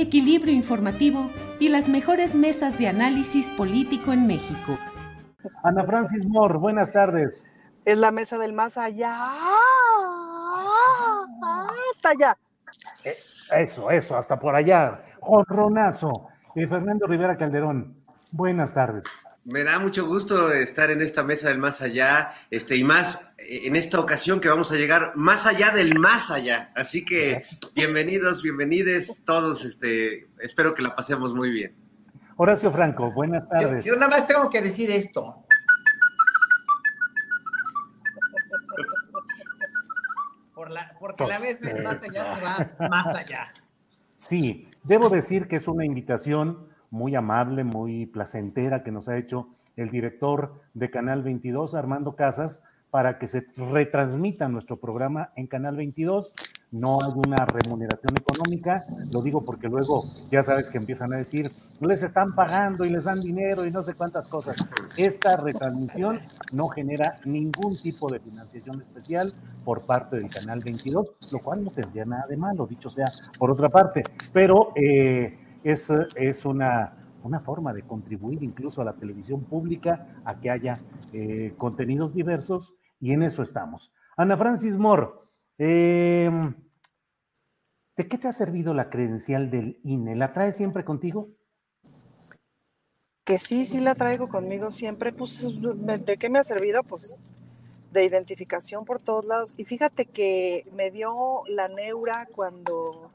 equilibrio informativo y las mejores mesas de análisis político en México. Ana Francis Moore, buenas tardes. Es la mesa del más allá. Hasta allá. Eh, Eso, eso, hasta por allá. Jonronazo. Y Fernando Rivera Calderón, buenas tardes. Me da mucho gusto estar en esta mesa del más allá, este, y más eh, en esta ocasión que vamos a llegar más allá del más allá. Así que bienvenidos, bienvenides todos, este, espero que la pasemos muy bien. Horacio Franco, buenas Yo, tardes. yo nada más tengo que decir esto. Por la, porque la vez del más allá se va más allá. Sí, debo decir que es una invitación muy amable, muy placentera que nos ha hecho el director de Canal 22, Armando Casas, para que se retransmita nuestro programa en Canal 22. No hay una remuneración económica, lo digo porque luego ya sabes que empiezan a decir, les están pagando y les dan dinero y no sé cuántas cosas. Esta retransmisión no genera ningún tipo de financiación especial por parte del Canal 22, lo cual no tendría nada de malo, dicho sea por otra parte. Pero eh, es, es una, una forma de contribuir incluso a la televisión pública a que haya eh, contenidos diversos y en eso estamos. Ana Francis Moore, eh, ¿de qué te ha servido la credencial del INE? ¿La traes siempre contigo? Que sí, sí la traigo conmigo siempre. Pues, ¿de qué me ha servido? Pues de identificación por todos lados. Y fíjate que me dio la neura cuando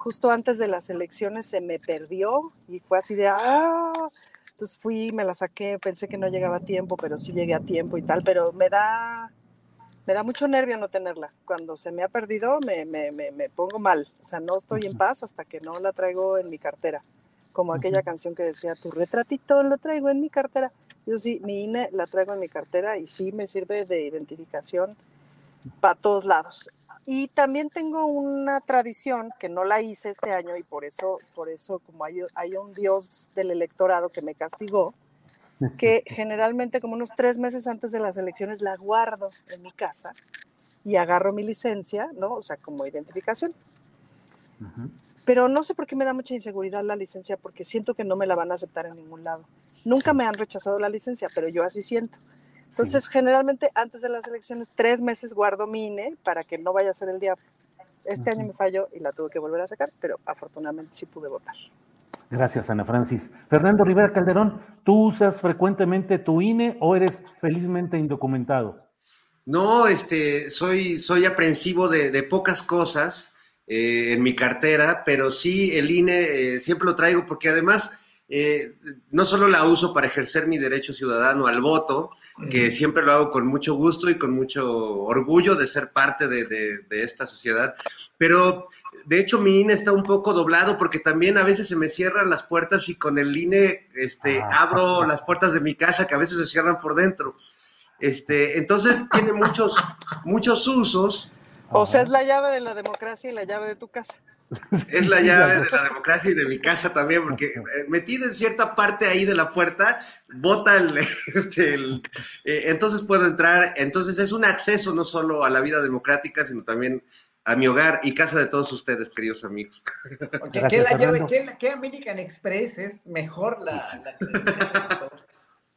justo antes de las elecciones se me perdió y fue así de ¡ah! Entonces fui, me la saqué, pensé que no llegaba a tiempo, pero sí llegué a tiempo y tal, pero me da, me da mucho nervio no tenerla. Cuando se me ha perdido me, me, me, me pongo mal, o sea, no estoy en paz hasta que no la traigo en mi cartera, como aquella canción que decía, tu retratito lo traigo en mi cartera. Yo sí, mi INE la traigo en mi cartera y sí me sirve de identificación para todos lados. Y también tengo una tradición que no la hice este año y por eso, por eso como hay, hay un dios del electorado que me castigó, que generalmente como unos tres meses antes de las elecciones la guardo en mi casa y agarro mi licencia, ¿no? O sea, como identificación. Pero no sé por qué me da mucha inseguridad la licencia, porque siento que no me la van a aceptar en ningún lado. Nunca me han rechazado la licencia, pero yo así siento. Entonces, generalmente antes de las elecciones, tres meses guardo mi INE para que no vaya a ser el diablo. Este año me falló y la tuve que volver a sacar, pero afortunadamente sí pude votar. Gracias, Ana Francis. Fernando Rivera Calderón, ¿tú usas frecuentemente tu INE o eres felizmente indocumentado? No, este, soy, soy aprensivo de, de pocas cosas eh, en mi cartera, pero sí el INE eh, siempre lo traigo porque además eh, no solo la uso para ejercer mi derecho ciudadano al voto, que siempre lo hago con mucho gusto y con mucho orgullo de ser parte de, de, de esta sociedad, pero de hecho mi INE está un poco doblado porque también a veces se me cierran las puertas y con el INE este, Ah. abro las puertas de mi casa que a veces se cierran por dentro. Este, entonces tiene muchos, muchos usos. O sea, es la llave de la democracia y la llave de tu casa. Es la llave de la democracia y de mi casa también, porque eh, metido en cierta parte ahí de la puerta, bota el, este, el- eh, entonces puedo entrar. Entonces es un acceso no solo a la vida democrática, sino también a mi hogar y casa de todos ustedes, queridos amigos. ¿Qué, ¿qué, la llave, ¿qué, ¿qué, American Express es mejor la, la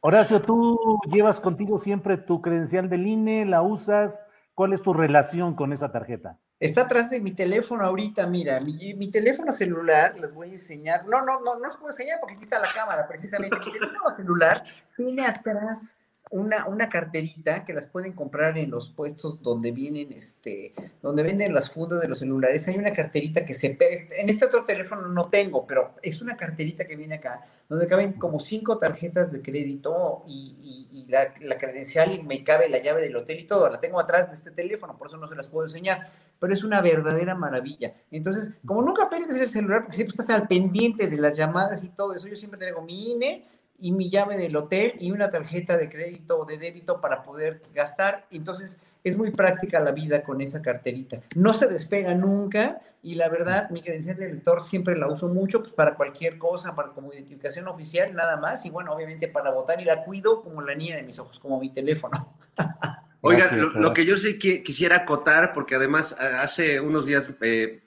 Horacio, tú llevas contigo siempre tu credencial del INE, la usas. ¿Cuál es tu relación con esa tarjeta? Está atrás de mi teléfono ahorita, mira, mi, teléfono celular, les voy a enseñar, no, no, no, no les puedo enseñar porque aquí está la cámara, precisamente, mi teléfono celular tiene atrás una, una carterita que las pueden comprar en los puestos donde vienen, este, donde venden las fundas de los celulares. Hay una carterita que se. En este otro teléfono no tengo, pero es una carterita que viene acá, donde caben como cinco tarjetas de crédito y, y, la, la, credencial y me cabe la llave del hotel y todo. La tengo atrás de este teléfono, por eso no se las puedo enseñar. Pero es una verdadera maravilla. Entonces, como nunca pierdes el celular, porque siempre estás al pendiente de las llamadas y todo eso, yo siempre tengo mi INE y mi llave del hotel y una tarjeta de crédito o de débito para poder gastar. Entonces, es muy práctica la vida con esa carterita. No se despega nunca y la verdad, mi credencial de lector siempre la uso mucho pues, para cualquier cosa, para como identificación oficial, nada más. Y bueno, obviamente para votar y la cuido como la niña de mis ojos, como mi teléfono. Oiga, lo, que yo sí que quisiera acotar, porque además hace unos días eh,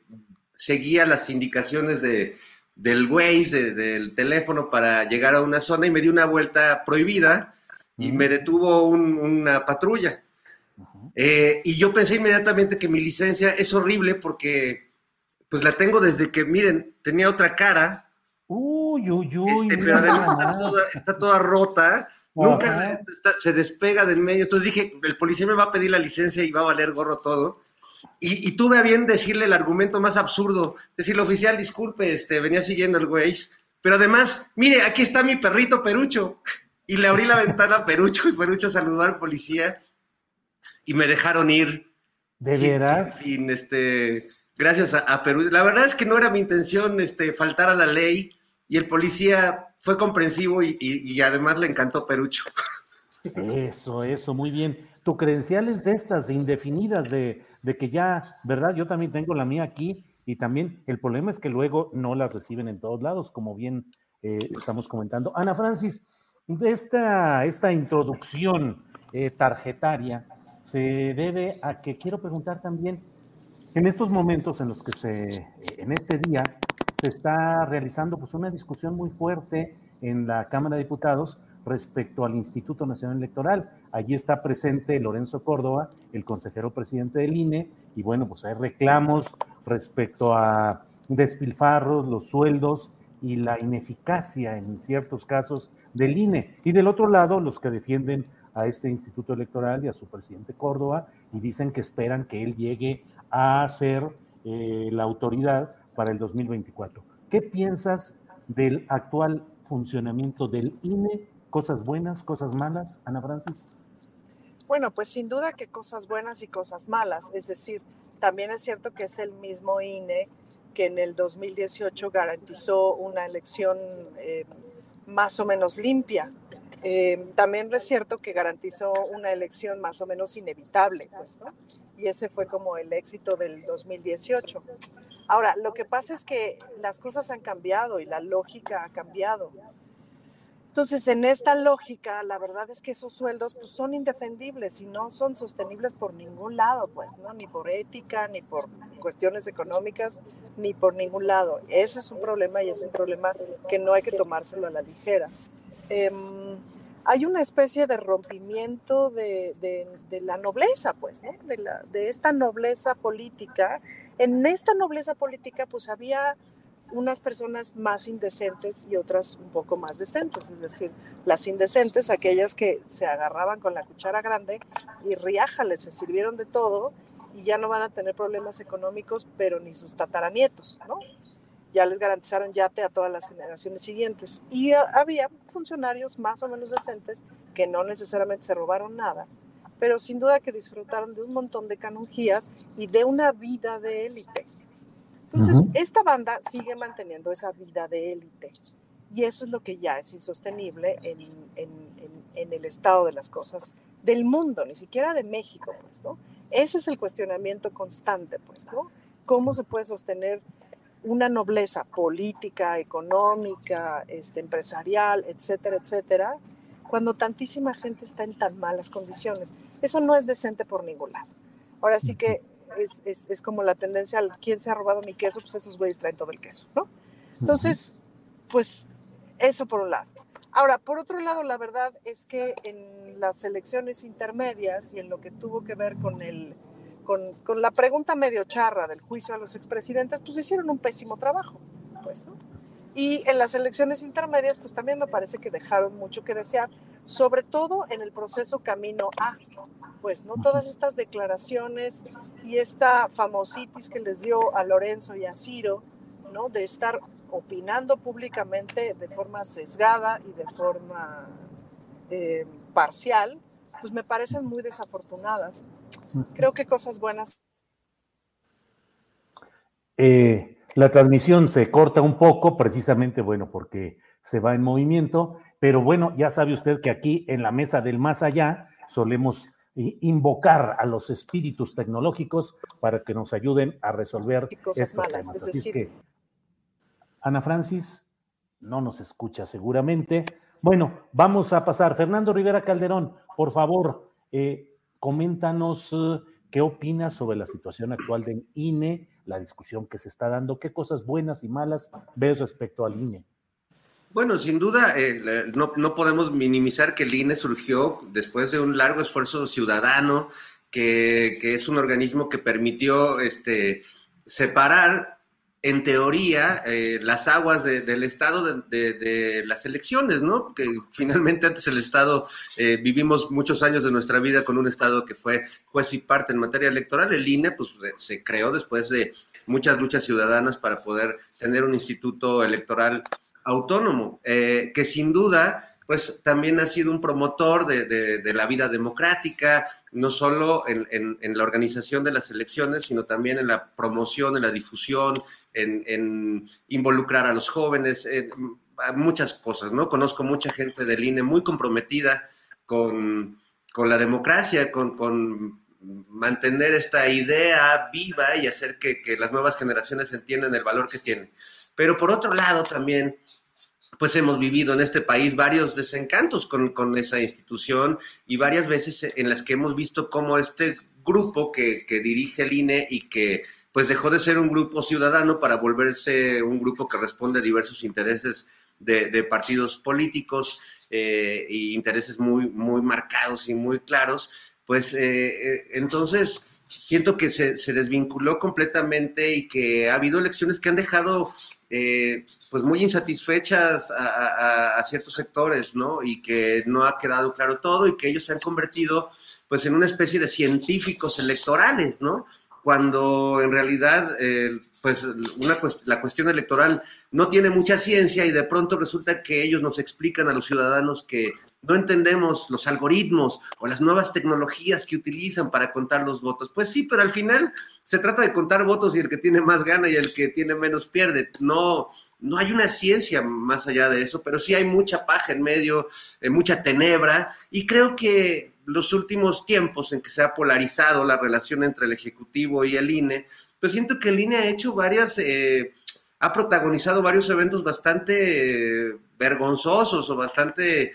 seguía las indicaciones de, del Waze, del teléfono para llegar a una zona y me di una vuelta prohibida y me detuvo una patrulla. Eh, y yo pensé inmediatamente que mi licencia es horrible porque pues la tengo desde que, miren, tenía otra cara. Uy, uy, uy. Este, pero además está toda, rota. Nunca se despega del medio. Entonces dije, el policía me va a pedir la licencia y va a valer gorro todo. Y, tuve a bien decirle el argumento más absurdo, decirle, oficial, disculpe, este, venía siguiendo el güey, pero además, mire, aquí está mi perrito Perucho. Y le abrí la ventana a Perucho y Perucho saludó al policía y me dejaron ir. ¿De veras? Sin, este, gracias a, Perú. La verdad es que no era mi intención este, faltar a la ley y el policía fue comprensivo y, además le encantó Perucho. Eso, eso, muy bien tu credencial es de estas, indefinidas, de, de, que ya, ¿verdad? Yo también tengo la mía aquí y también el problema es que luego no las reciben en todos lados, como bien eh, estamos comentando. Ana Francis, esta, esta introducción eh, tarjetaria se debe a que quiero preguntar también, en estos momentos en los que se, en este día, se está realizando pues una discusión muy fuerte en la Cámara de Diputados respecto al Instituto Nacional Electoral. Allí está presente Lorenzo Córdoba, el consejero presidente del INE, y bueno, pues hay reclamos respecto a despilfarros, los sueldos y la ineficacia en ciertos casos del INE. Y del otro lado, los que defienden a este Instituto Electoral y a su presidente Córdoba y dicen que esperan que él llegue a ser eh, la autoridad para el 2024. ¿Qué piensas del actual funcionamiento del INE cosas buenas, cosas malas, Ana Francis? Bueno, pues sin duda que cosas buenas y cosas malas. Es decir, también es cierto que es el mismo INE que en el 2018 garantizó una elección eh, más o menos limpia. Eh, también es cierto que garantizó una elección más o menos inevitable, pues. Y ese fue como el éxito del 2018. Ahora, lo que pasa es que las cosas han cambiado y la lógica ha cambiado. Entonces, en esta lógica, la verdad es que esos sueldos pues, son indefendibles y no son sostenibles por ningún lado, pues, ¿no? Ni por ética, ni por cuestiones económicas, ni por ningún lado. Ese es un problema y es un problema que no hay que tomárselo a la ligera. Em, hay una especie de rompimiento de, la nobleza, pues, ¿no? De, la, de esta nobleza política. En esta nobleza política, pues había unas personas más indecentes y otras un poco más decentes, es decir, las indecentes, aquellas que se agarraban con la cuchara grande y riájales, se sirvieron de todo y ya no van a tener problemas económicos, pero ni sus tataranietos, ¿no? Ya les garantizaron yate a todas las generaciones siguientes. Y había funcionarios más o menos decentes que no necesariamente se robaron nada, pero sin duda que disfrutaron de un montón de canonjías y de una vida de élite entonces, esta banda sigue manteniendo esa vida de élite y eso es lo que ya es insostenible en, en, en, el estado de las cosas del mundo, ni siquiera de México, pues, ¿no? Ese es el cuestionamiento constante, pues, ¿no? ¿Cómo se puede sostener una nobleza política, económica, este, empresarial, etcétera, etcétera, cuando tantísima gente está en tan malas condiciones? Eso no es decente por ningún lado. Ahora sí que es, es, como la tendencia al quién se ha robado mi queso, pues esos güeyes traen todo el queso, ¿no? Entonces, pues eso por un lado. Ahora, por otro lado, la verdad es que en las elecciones intermedias y en lo que tuvo que ver con el con, con la pregunta medio charra del juicio a los expresidentes, pues hicieron un pésimo trabajo, pues, ¿no? Y en las elecciones intermedias, pues también me parece que dejaron mucho que desear, sobre todo en el proceso camino a, pues, ¿no? Todas estas declaraciones y esta famositis que les dio a Lorenzo y a Ciro, ¿no? De estar opinando públicamente de forma sesgada y de forma eh, parcial, pues me parecen muy desafortunadas. Creo que cosas buenas. Eh, la transmisión se corta un poco, precisamente, bueno, porque se va en movimiento, pero bueno, ya sabe usted que aquí en la mesa del más allá solemos invocar a los espíritus tecnológicos para que nos ayuden a resolver estos temas. Así que, Ana Francis no nos escucha seguramente. Bueno, vamos a pasar. Fernando Rivera Calderón, por favor, eh, coméntanos eh, qué opinas sobre la situación actual del INE la discusión que se está dando. ¿Qué cosas buenas y malas ves respecto al INE? Bueno, sin duda, eh, no, no, podemos minimizar que el INE surgió después de un largo esfuerzo ciudadano, que, que es un organismo que permitió este, separar en teoría, eh, las aguas del Estado de, las elecciones, ¿no? Que finalmente antes el Estado, eh, vivimos muchos años de nuestra vida con un Estado que fue juez y parte en materia electoral. El INE, pues, se creó después de muchas luchas ciudadanas para poder tener un instituto electoral autónomo, eh, que sin duda pues también ha sido un promotor de, la vida democrática, no solo en, la organización de las elecciones, sino también en la promoción, en la difusión, en, involucrar a los jóvenes, en muchas cosas, ¿no? Conozco mucha gente del INE muy comprometida con, la democracia, con, mantener esta idea viva y hacer que, que las nuevas generaciones entiendan el valor que tiene. Pero por otro lado también pues hemos vivido en este país varios desencantos con, esa institución y varias veces en las que hemos visto cómo este grupo que, dirige el INE y que pues dejó de ser un grupo ciudadano para volverse un grupo que responde a diversos intereses de, partidos políticos e intereses muy, muy marcados y muy claros, pues eh, eh, entonces siento que se, se, desvinculó completamente y que ha habido elecciones que han dejado eh, pues muy insatisfechas a, ciertos sectores, ¿no? Y que no ha quedado claro todo y que ellos se han convertido pues en una especie de científicos electorales, ¿no? Cuando en realidad eh, pues la cuestión electoral no tiene mucha ciencia y de pronto resulta que ellos nos explican a los ciudadanos que no entendemos los algoritmos o las nuevas tecnologías que utilizan para contar los votos. Pues sí, pero al final se trata de contar votos y el que tiene más gana y el que tiene menos pierde. No, no hay una ciencia más allá de eso, pero sí hay mucha paja en medio, eh, mucha tenebra y creo que los últimos tiempos en que se ha polarizado la relación entre el Ejecutivo y el INE, pues siento que el INE ha hecho varias... Eh, ha protagonizado varios eventos bastante eh, vergonzosos o bastante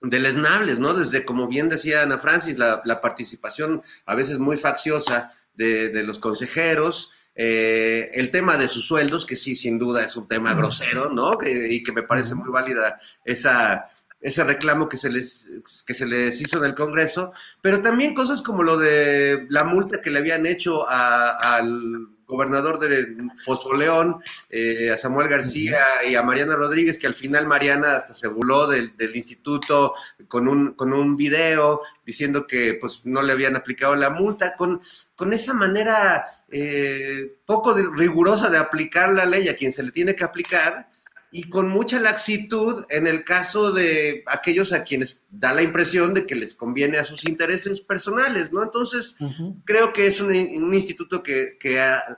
deleznables, ¿no? Desde, como bien decía Ana Francis, la, participación a veces muy facciosa de, los consejeros, eh, el tema de sus sueldos, que sí, sin duda es un tema grosero, ¿no? y que me parece muy válida esa, ese reclamo que se, les, que se les hizo en el Congreso, pero también cosas como lo de la multa que le habían hecho al gobernador de Fosfoleón, eh, a Samuel García y a Mariana Rodríguez, que al final Mariana hasta se burló del, instituto con un, con un video diciendo que pues no le habían aplicado la multa, con, con esa manera eh, poco rigurosa de aplicar la ley a quien se le tiene que aplicar, y con mucha laxitud en el caso de aquellos a quienes da la impresión de que les conviene a sus intereses personales, ¿no? Entonces, creo que es un, instituto que,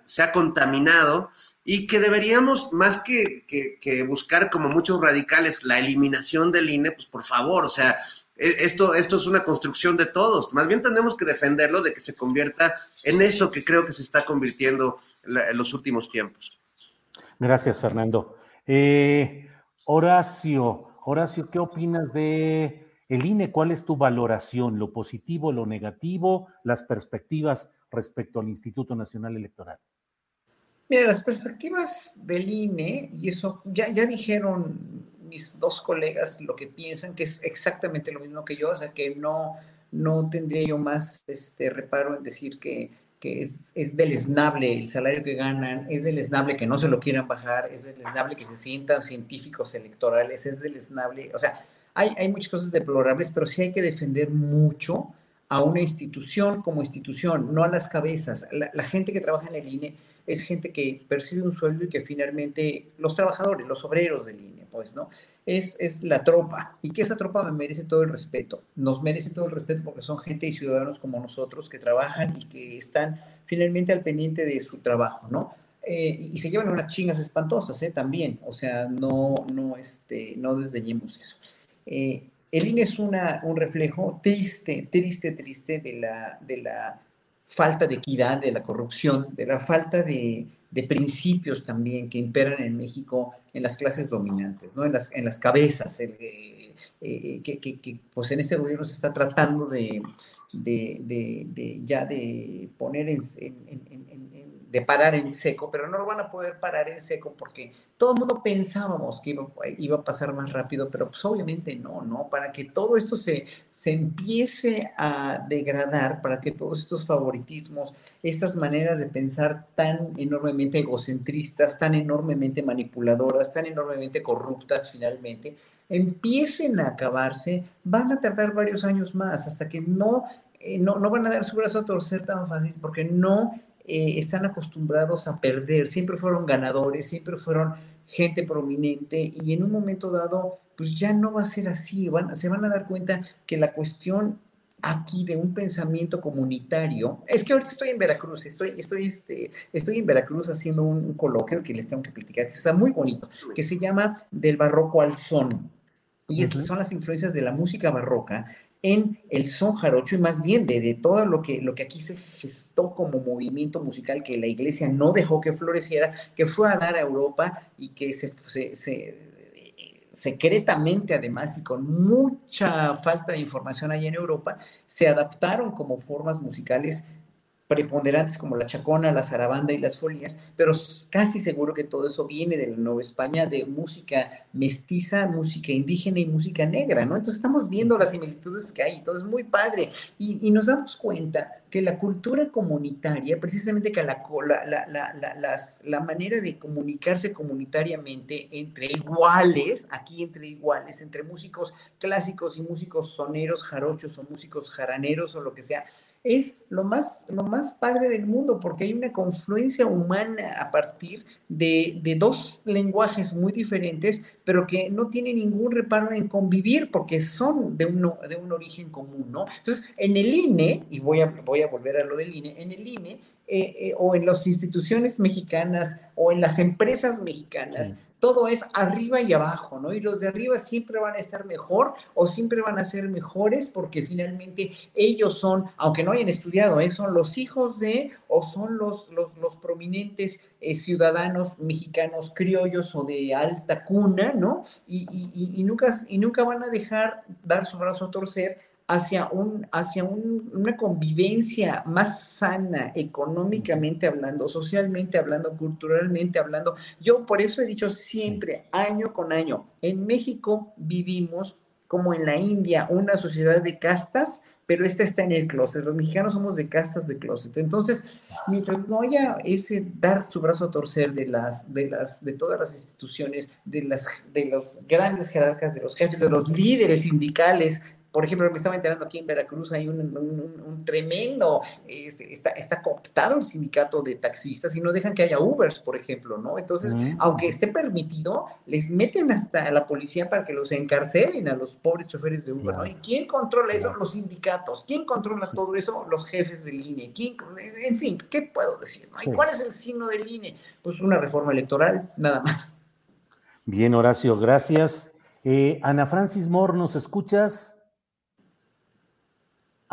se ha contaminado y que deberíamos, más que, buscar como muchos radicales la eliminación del INE, pues por favor, o sea, e, esto, esto es una construcción de todos. Más bien tenemos que defenderlo de que se convierta en eso que creo que se está convirtiendo en los últimos tiempos. Gracias, Fernando. Eh, Horacio, Horacio, ¿qué opinas de el INE? ¿Cuál es tu valoración? ¿Lo positivo, lo negativo, las perspectivas respecto al Instituto Nacional Electoral? Mira, las perspectivas del INE, y eso ya, ya dijeron mis dos colegas lo que piensan, que es exactamente lo mismo que yo, o sea que no, no tendría yo más este, reparo en decir que, que es, es deleznable el salario que ganan, es deleznable que no se lo quieran bajar, es deleznable que se sientan científicos electorales, es deleznable, o sea, hay, hay muchas cosas deplorables, pero sí hay que defender mucho a una institución como institución, no a las cabezas. La, la gente que trabaja en el INE es gente que percibe un sueldo y que finalmente los trabajadores, los obreros del INE, pues, ¿no? Es, es la tropa y que esa tropa me merece todo el respeto. Nos merece todo el respeto porque son gente y ciudadanos como nosotros que trabajan y que están finalmente al pendiente de su trabajo, ¿no? Eh, y se llevan unas chingas espantosas, ¿eh? También, o sea, no, no, este, no desdeñemos eso. Eh, el INE es una, un reflejo triste, triste, triste de la, de la falta de equidad, de la corrupción, de la falta de, de principios también que imperan en México en las clases dominantes, ¿no? en, las, en las cabezas, eh, eh, que, pues en este gobierno se está tratando de, de, de ya de poner en de parar en seco, pero no lo van a poder parar en seco porque todo el mundo pensábamos que iba, a pasar más rápido, pero pues obviamente no, ¿no? Para que todo esto se, se empiece a degradar, para que todos estos favoritismos, estas maneras de pensar tan enormemente egocentristas, tan enormemente manipuladoras, tan enormemente corruptas finalmente, empiecen a acabarse, van a tardar varios años más hasta que no, eh, no, no van a dar su brazo a torcer tan fácil porque no eh, están acostumbrados a perder, siempre fueron ganadores, siempre fueron gente prominente y en un momento dado, pues ya no va a ser así, van, se van a dar cuenta que la cuestión aquí de un pensamiento comunitario, es que ahorita estoy en Veracruz, estoy, estoy, este, estoy en Veracruz haciendo un, un coloquio que les tengo que platicar, que está muy bonito, que se llama Del Barroco al Son. Y uh -huh. son las influencias de la música barroca en el son jarocho y más bien de, todo lo que, lo que aquí se gestó como movimiento musical que la iglesia no dejó que floreciera, que fue a dar a Europa y que se secretamente además y con mucha falta de información allá en Europa, se adaptaron como formas musicales preponderantes como la chacona, la zarabanda y las folias, pero casi seguro que todo eso viene de la Nueva España, de música mestiza, música indígena y música negra, ¿no? Entonces estamos viendo las similitudes que hay, todo es muy padre, y, nos damos cuenta que la cultura comunitaria, precisamente que la, la, la, la manera de comunicarse comunitariamente entre iguales, aquí entre iguales, entre músicos clásicos y músicos soneros, jarochos o músicos jaraneros o lo que sea, es lo más, lo más padre del mundo, porque hay una confluencia humana a partir de, de, dos lenguajes muy diferentes, pero que no tienen ningún reparo en convivir, porque son de, uno, de un origen común, ¿no? Entonces, en el INE, y voy a, voy a volver a lo del INE, en el INE, eh, eh, o en las instituciones mexicanas, o en las empresas mexicanas, todo es arriba y abajo, ¿no? Y los de arriba siempre van a estar mejor o siempre van a ser mejores porque finalmente ellos son, aunque no hayan estudiado, ¿eh? son los hijos de o son los, los, los prominentes eh, ciudadanos mexicanos criollos o de alta cuna, ¿no? Y, y, y, nunca, y nunca van a dejar dar su brazo a torcer hacia, un, hacia un, una convivencia más sana, económicamente hablando, socialmente hablando, culturalmente hablando. Yo por eso he dicho siempre, año con año, en México vivimos como en la India, una sociedad de castas, pero esta está en el closet. Los mexicanos somos de castas de closet. Entonces, mientras no haya ese dar su brazo a torcer de las, de las, de todas las instituciones, de las, de los grandes jerarcas, de los jefes, de los líderes sindicales, por ejemplo, me estaba enterando aquí en Veracruz, hay un, un, un tremendo, este, está, está, cooptado el sindicato de taxistas y no dejan que haya Ubers, por ejemplo, ¿no? Entonces, mm. aunque esté permitido, les meten hasta a la policía para que los encarcelen a los pobres choferes de Uber, ¿no? ¿Y quién controla eso? Los sindicatos. ¿Quién controla todo eso? Los jefes del INE. ¿Quién? En fin, ¿qué puedo decir? ¿no? ¿Y cuál es el signo del INE? Pues una reforma electoral, nada más. Bien, Horacio, gracias. Eh, Ana Francis Moore, ¿nos escuchas?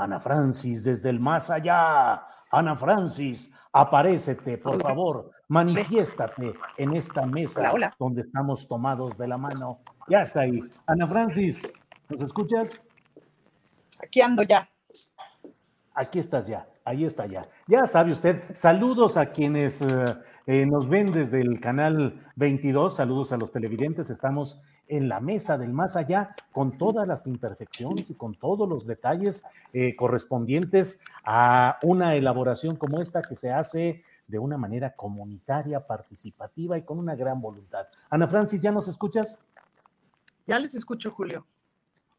Ana Francis, desde el más allá. Ana Francis, aparécete, por favor, manifiéstate en esta mesa hola, hola. donde estamos tomados de la mano. Ya está ahí. Ana Francis, ¿nos escuchas? Aquí ando ya. Aquí estás ya. Ahí está ya. Ya sabe usted, saludos a quienes eh, eh, nos ven desde el canal 22, saludos a los televidentes, estamos en la mesa del más allá con todas las imperfecciones y con todos los detalles eh, correspondientes a una elaboración como esta que se hace de una manera comunitaria, participativa y con una gran voluntad. Ana Francis, ¿ya nos escuchas? Ya les escucho, Julio.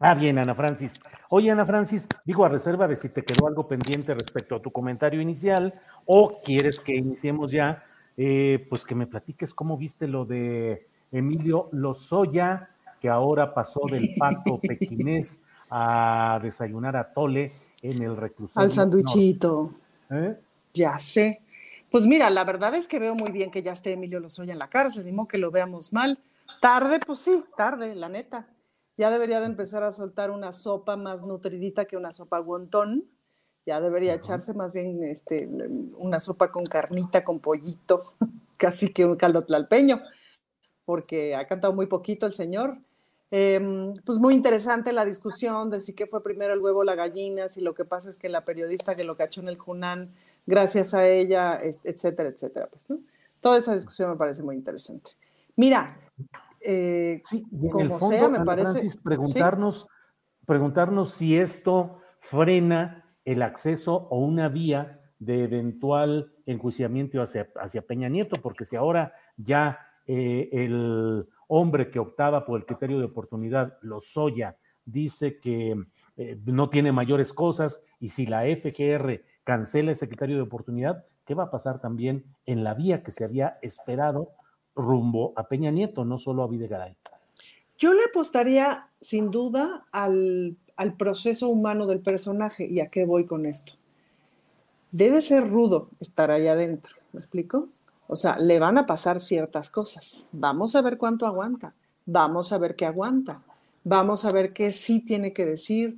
Ah, bien, Ana Francis. Oye, Ana Francis, digo a reserva de si te quedó algo pendiente respecto a tu comentario inicial o quieres que iniciemos ya, eh, pues que me platiques cómo viste lo de Emilio Lozoya, que ahora pasó del pacto pequinés a desayunar a Tole en el reclusorio. Al sanduichito. ¿Eh? Ya sé. Pues mira, la verdad es que veo muy bien que ya esté Emilio Lozoya en la cárcel, ni que lo veamos mal. Tarde, pues sí, tarde, la neta ya debería de empezar a soltar una sopa más nutridita que una sopa guantón. Ya debería echarse más bien este, una sopa con carnita, con pollito, casi que un caldo tlalpeño, porque ha cantado muy poquito el señor. Em, pues muy interesante la discusión de si qué fue primero el huevo o la gallina, si lo que pasa es que la periodista que lo cachó en el Junán, gracias a ella, etcétera, etcétera. Pues, Toda esa discusión me parece muy interesante. Mira, eh, sí, en el fondo, me parece. preguntarnos, preguntarnos si esto frena el acceso o una vía de eventual enjuiciamiento hacia, hacia Peña Nieto, porque si ahora ya eh, el hombre que optaba por el criterio de oportunidad, Lozoya, dice que eh, no tiene mayores cosas y si la FGR cancela ese criterio de oportunidad, ¿qué va a pasar también en la vía que se había esperado rumbo a Peña Nieto, no solo a Videgaray. Yo le apostaría sin duda al, al proceso humano del personaje. ¿Y a qué voy con esto? Debe ser rudo estar ahí adentro, ¿me explico? O sea, le van a pasar ciertas cosas. Vamos a ver cuánto aguanta. Vamos a ver qué aguanta. Vamos a ver qué sí tiene que decir.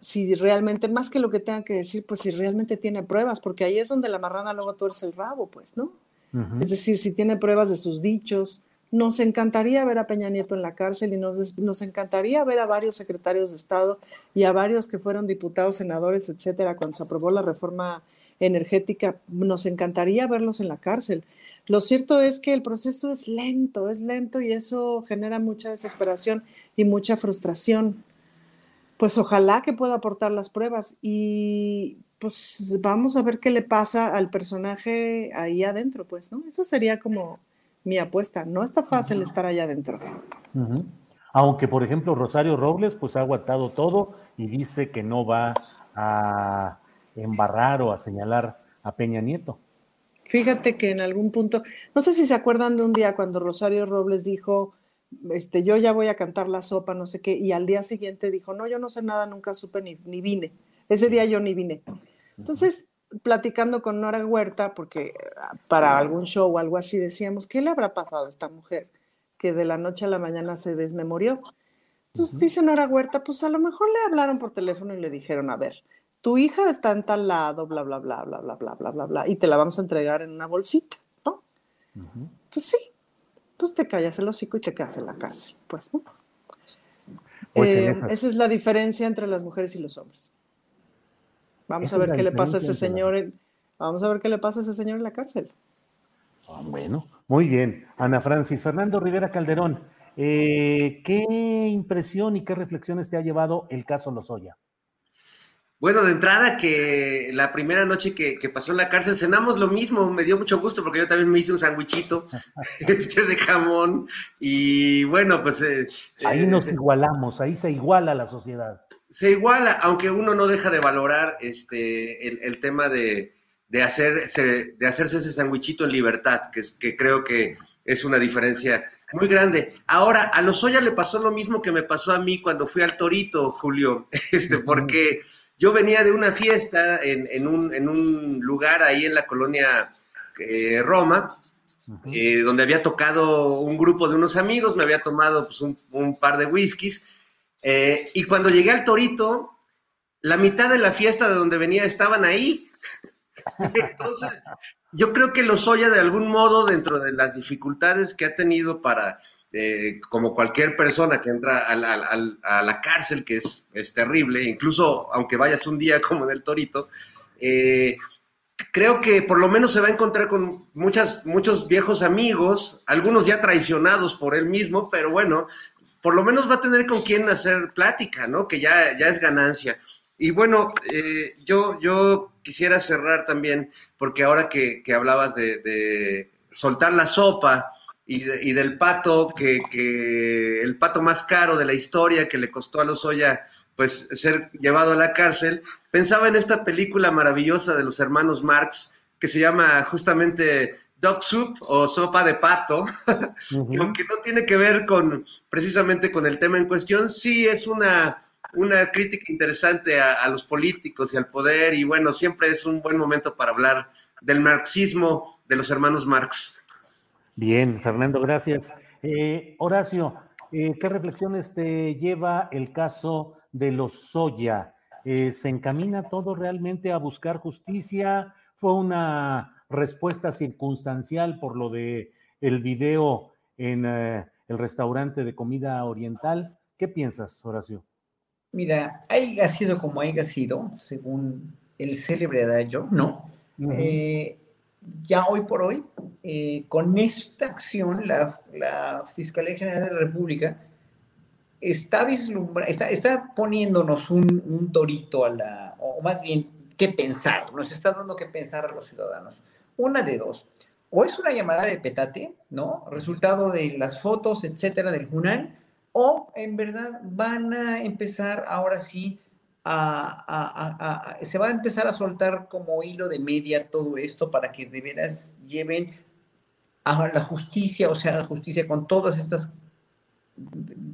Si realmente, más que lo que tenga que decir, pues si realmente tiene pruebas, porque ahí es donde la marrana luego tuerce el rabo, pues, ¿no? Es decir, si tiene pruebas de sus dichos. Nos encantaría ver a Peña Nieto en la cárcel y nos, nos encantaría ver a varios secretarios de Estado y a varios que fueron diputados, senadores, etcétera, cuando se aprobó la reforma energética. Nos encantaría verlos en la cárcel. Lo cierto es que el proceso es lento, es lento y eso genera mucha desesperación y mucha frustración. Pues ojalá que pueda aportar las pruebas y pues vamos a ver qué le pasa al personaje ahí adentro, pues, ¿no? Eso sería como mi apuesta. No está fácil estar allá adentro. Aunque, por ejemplo, Rosario Robles, pues ha aguantado todo y dice que no va a embarrar o a señalar a Peña Nieto. Fíjate que en algún punto, no sé si se acuerdan de un día cuando Rosario Robles dijo, este, yo ya voy a cantar la sopa, no sé qué, y al día siguiente dijo, no, yo no sé nada, nunca supe ni, ni vine. Ese día yo ni vine. Entonces, platicando con Nora Huerta, porque ah, para algún show o algo así decíamos, ¿qué le habrá pasado a esta mujer que de la noche a la mañana se desmemorió? Entonces dice Nora Huerta, pues a lo mejor le hablaron por teléfono y le dijeron, a ver, tu hija está en tal lado, bla, bla, bla, bla, bla, bla, bla, bla, bla, y te la vamos a entregar en una bolsita, ¿no? Pues sí, pues te callas el hocico y te quedas en la cárcel, pues, ¿no? Pues eh, esa es la diferencia entre las mujeres y los hombres. Vamos a ver qué le pasa a ese señor. vamos a ver qué le pasa a ese señor en la cárcel. Ah, bueno, muy bien. Ana Francis, Fernando Rivera Calderón, eh, ¿qué impresión y qué reflexiones te ha llevado el caso Lozoya? Bueno, de entrada que la primera noche que, pasó en la cárcel cenamos lo mismo, me dio mucho gusto porque yo también me hice un sandwichito este de jamón y bueno, pues... Eh, ahí eh, nos igualamos, ahí se iguala la sociedad se iguala, aunque uno no deja de valorar este, el, tema de, hacerse, de hacerse ese sandwichito en libertad, que, que, creo que es una diferencia muy grande. Ahora, a Lozoya le pasó lo mismo que me pasó a mí cuando fui al Torito, Julio, este, porque yo venía de una fiesta en, un, lugar ahí en la colonia eh, Roma, eh, donde había tocado un grupo de unos amigos, me había tomado pues, un, un par de whiskies eh, y cuando llegué al Torito, la mitad de la fiesta de donde venía estaban ahí. Entonces, yo creo que Lozoya de algún modo, dentro de las dificultades que ha tenido para, eh, como cualquier persona que entra a la, cárcel, que es, terrible, incluso aunque vayas un día como en el Torito, Eh, creo que por lo menos se va a encontrar con muchas, muchos viejos amigos, algunos ya traicionados por él mismo, pero bueno, por lo menos va a tener con quién hacer plática, ¿no? Que ya, ya es ganancia. Y bueno, eh, yo, yo quisiera cerrar también, porque ahora que, hablabas de, soltar la sopa y, del pato, que, que, el pato más caro de la historia que le costó a Lozoya pues ser llevado a la cárcel, pensaba en esta película maravillosa de los hermanos Marx que se llama justamente Dog Soup o Sopa de Pato, que aunque no tiene que ver con precisamente con el tema en cuestión, sí es una, una crítica interesante a, los políticos y al poder y bueno, siempre es un buen momento para hablar del marxismo de los hermanos Marx. Bien, Fernando, gracias. Eh, Horacio, eh, ¿qué reflexiones te lleva el caso de los Soya. Eh, ¿Se encamina todo realmente a buscar justicia? ¿Fue una respuesta circunstancial por lo de el video en eh, el restaurante de comida oriental? ¿Qué piensas, Horacio? Mira, haya sido como haya sido, según el célebre adagio, ¿no? Eh, ya hoy por hoy, con esta acción, la, la Fiscalía General de la República está vislumbra, está, está poniéndonos un, un torito a la, o más bien, qué pensar, nos está dando que pensar a los ciudadanos. Una de dos, o es una llamada de petate, ¿no? Resultado de las fotos, etcétera, del Junal, o en verdad van a empezar ahora sí a, a, a, se va a empezar a soltar como hilo de media todo esto para que de veras lleven a la justicia, o sea, la justicia con todas estas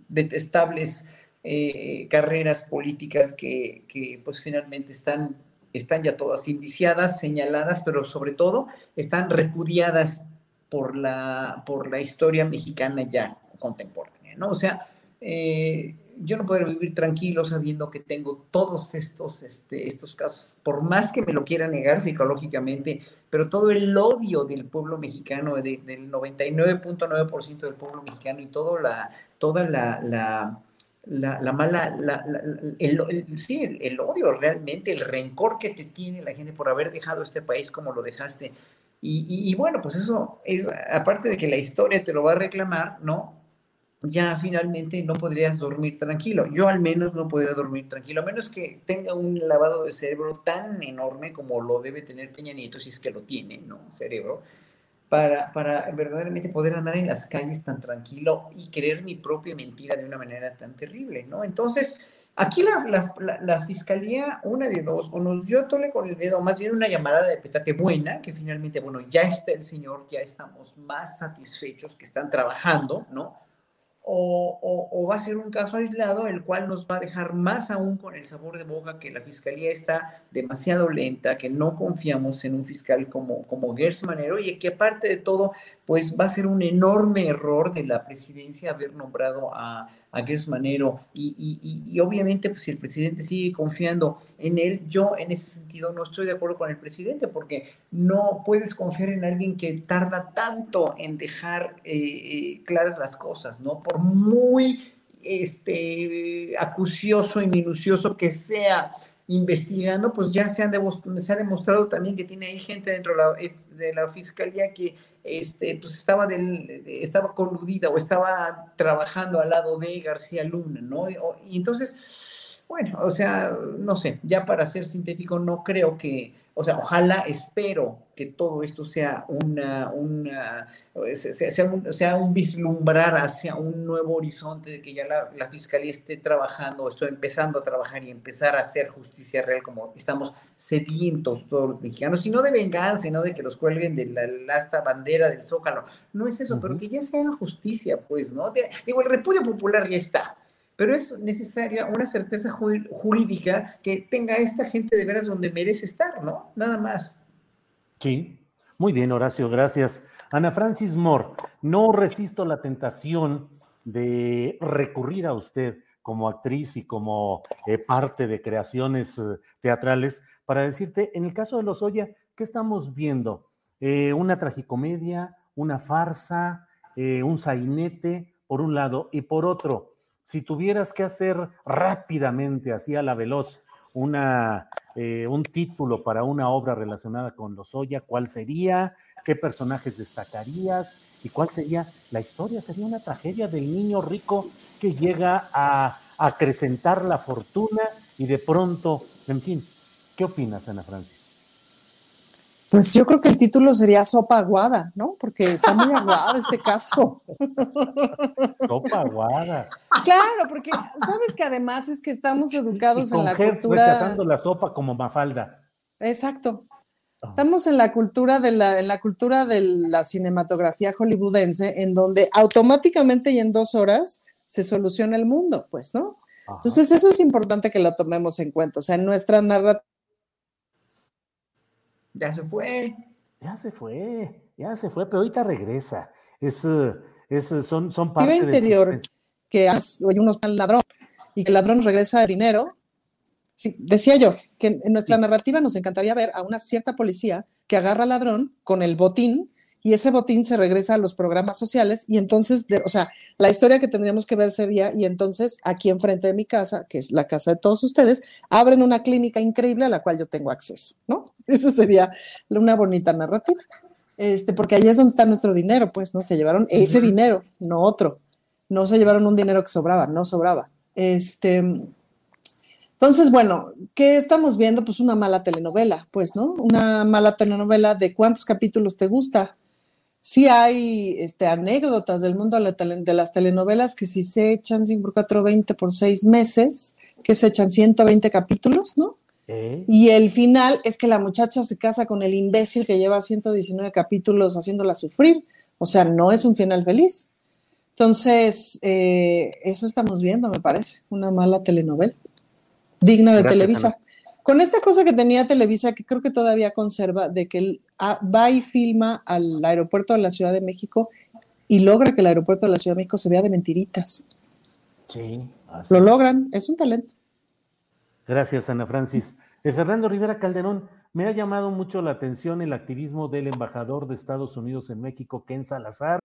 detestables eh, carreras políticas que, pues finalmente están, están ya todas indiciadas, señaladas, pero sobre todo están repudiadas por la, por la historia mexicana ya contemporánea, ¿no? O sea, eh, yo no podré vivir tranquilo sabiendo que tengo todos estos, este, estos casos, por más que me lo quiera negar psicológicamente, pero todo el odio del pueblo mexicano, del 99.9% del pueblo mexicano y la, toda la, la, mala, el, sí, el, odio realmente, el rencor que te tiene la gente por haber dejado este país como lo dejaste. Y, bueno, pues eso es, aparte de que la historia te lo va a reclamar, ¿no? ya finalmente no podrías dormir tranquilo. Yo al menos no podría dormir tranquilo, a menos que tenga un lavado de cerebro tan enorme como lo debe tener Peña Nieto, si es que lo tiene, ¿no? Cerebro, para, para verdaderamente poder andar en las calles tan tranquilo y creer mi propia mentira de una manera tan terrible, ¿no? Entonces, aquí la, la, fiscalía, una de dos, o nos dio tole con el dedo, más bien una llamada de petate buena, que finalmente, bueno, ya está el señor, ya estamos más satisfechos que están trabajando, ¿no? O, va a ser un caso aislado, el cual nos va a dejar más aún con el sabor de boca que la fiscalía está demasiado lenta, que no confiamos en un fiscal como, como Gers y que aparte de todo, pues va a ser un enorme error de la presidencia haber nombrado a, a Gers Manero y, y, obviamente pues si el presidente sigue confiando en él, yo en ese sentido no estoy de acuerdo con el presidente porque no puedes confiar en alguien que tarda tanto en dejar eh, eh, claras las cosas, ¿no? Por muy este, acucioso y minucioso que sea investigando, pues ya se, han se ha demostrado también que tiene ahí gente dentro de la fiscalía que este, pues estaba, del, estaba coludida o estaba trabajando al lado de García Luna, ¿no? Y, entonces, bueno, o sea, no sé, ya para ser sintético, no creo que, o sea, ojalá, espero que todo esto sea una, una sea, un, sea, un, vislumbrar hacia un nuevo horizonte de que ya la, la, fiscalía esté trabajando, estoy empezando a trabajar y empezar a hacer justicia real como estamos sedientos todos los mexicanos, y no de venganza, no de que los cuelguen de la, esta bandera del zócalo, no es eso, pero que ya se haga justicia, pues, ¿no? digo, el repudio popular ya está, pero es necesaria una certeza jurídica que tenga esta gente de veras donde merece estar, ¿no? Nada más. Sí, muy bien, Horacio, gracias. Ana Francis Moore, no resisto la tentación de recurrir a usted como actriz y como eh, parte de creaciones eh, teatrales para decirte, en el caso de Los Oya, ¿qué estamos viendo? Eh, ¿Una tragicomedia, una farsa, un sainete, por un lado, y por otro, si tuvieras que hacer rápidamente, así a la veloz, una eh, un título para una obra relacionada con Lozoya, ¿cuál sería? ¿Qué personajes destacarías? ¿Y cuál sería la historia? Sería una tragedia del niño rico que llega a acrecentar la fortuna y de pronto, en fin, ¿qué opinas, Ana Francis? Pues yo creo que el título sería Sopa Aguada, ¿no? Porque está muy aguada este caso. Sopa Aguada. Claro, porque sabes que además es que estamos educados en la Hertz cultura. rechazando la sopa como Mafalda. Exacto. Ah. Estamos en la cultura de la, en la cultura de la cinematografía hollywoodense, en donde automáticamente y en dos horas se soluciona el mundo, pues, ¿no? Ajá. Entonces, eso es importante que lo tomemos en cuenta. O sea, en nuestra narrativa. Ya se fue. Ya se fue, ya se fue, pero ahorita regresa. Es, es, son, son parte interior suspenso. que hay unos ladrón y que el ladrón regresa el dinero. Sí, decía yo que en nuestra Sí. narrativa nos encantaría ver a una cierta policía que agarra al ladrón con el botín y ese botín se regresa a los programas sociales y entonces, de- o sea, la historia que tendríamos que ver sería y entonces aquí enfrente de mi casa, que es la casa de todos ustedes, abren una clínica increíble a la cual yo tengo acceso, ¿no? Eso sería una bonita narrativa. Este, porque ahí es donde está nuestro dinero, pues, ¿no? Se llevaron ese dinero, no otro. No se llevaron un dinero que sobraba, no sobraba. Este, entonces, bueno, ¿qué estamos viendo? Pues una mala telenovela, pues, ¿no? Una mala telenovela de cuántos capítulos te gusta. Sí hay este, anécdotas del mundo de, las telenovelas que si se echan 5 por 4, 20 por 6 meses, que se echan 120 capítulos, ¿no? ¿Eh? Y el final es que la muchacha se casa con el imbécil que lleva 119 capítulos haciéndola sufrir. O sea, no es un final feliz. Entonces, eh, eso estamos viendo, me parece, una mala telenovela, digna de Gracias, Televisa. Ana. Con esta cosa que tenía Televisa, que creo que todavía conserva, de que él ah, va y filma al aeropuerto de la Ciudad de México y logra que el aeropuerto de la Ciudad de México se vea de mentiritas. Sí, así Lo logran, es un talento. Gracias, Ana Francis. Eh, Fernando Rivera Calderón, me ha llamado mucho la atención el activismo del embajador de Estados Unidos en México, Ken Salazar.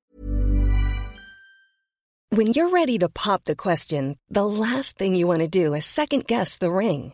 When you're ready to pop the question, the last thing you want to do is second guess the ring.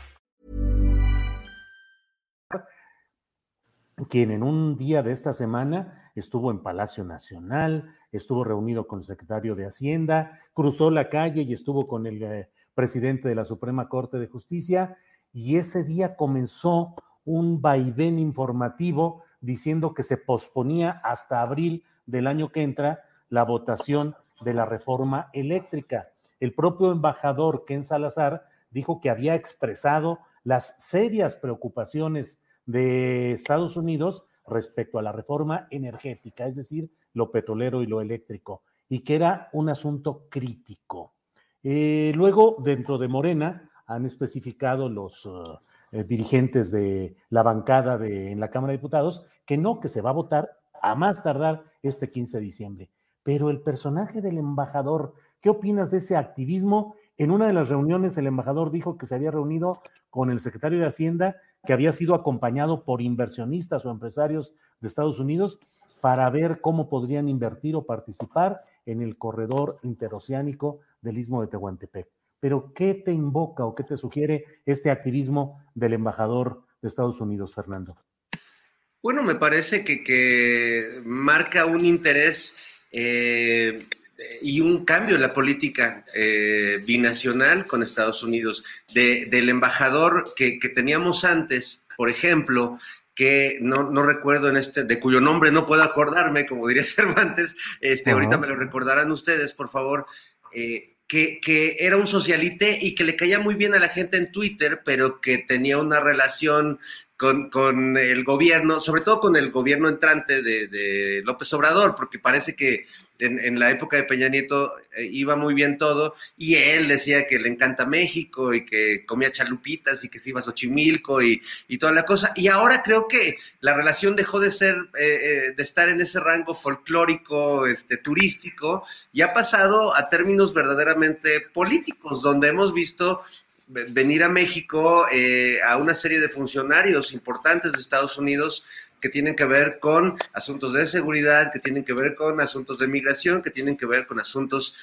Quien en un día de esta semana estuvo en Palacio Nacional, estuvo reunido con el secretario de Hacienda, cruzó la calle y estuvo con el eh, presidente de la Suprema Corte de Justicia, y ese día comenzó un vaivén informativo diciendo que se posponía hasta abril del año que entra la votación de la reforma eléctrica. El propio embajador Ken Salazar dijo que había expresado las serias preocupaciones de Estados Unidos respecto a la reforma energética, es decir, lo petrolero y lo eléctrico, y que era un asunto crítico. Eh, luego, dentro de Morena, han especificado los eh, dirigentes de la bancada de, en la Cámara de Diputados que no, que se va a votar a más tardar este 15 de diciembre. Pero el personaje del embajador, ¿qué opinas de ese activismo? En una de las reuniones el embajador dijo que se había reunido con el secretario de Hacienda, que había sido acompañado por inversionistas o empresarios de Estados Unidos para ver cómo podrían invertir o participar en el corredor interoceánico del istmo de Tehuantepec. Pero, ¿qué te invoca o qué te sugiere este activismo del embajador de Estados Unidos, Fernando? Bueno, me parece que, que marca un interés eh, y un cambio en la política eh, binacional con Estados Unidos. De, del embajador que, que, teníamos antes, por ejemplo, que no, no recuerdo en este, de cuyo nombre no puedo acordarme, como diría Cervantes, este, ahorita me lo recordarán ustedes, por favor, eh, que, que, era un socialite y que le caía muy bien a la gente en Twitter, pero que tenía una relación con, con el gobierno, sobre todo con el gobierno entrante de, López Obrador, porque parece que en, la época de Peña Nieto eh, iba muy bien todo, y él decía que le encanta México y que comía chalupitas y que se iba a Xochimilco y, y toda la cosa. Y ahora creo que la relación dejó de ser, eh, eh, de estar en ese rango folclórico, este, turístico, y ha pasado a términos verdaderamente políticos, donde hemos visto venir a México eh, a una serie de funcionarios importantes de Estados Unidos que tienen que ver con asuntos de seguridad, que tienen que ver con asuntos de migración, que tienen que ver con asuntos,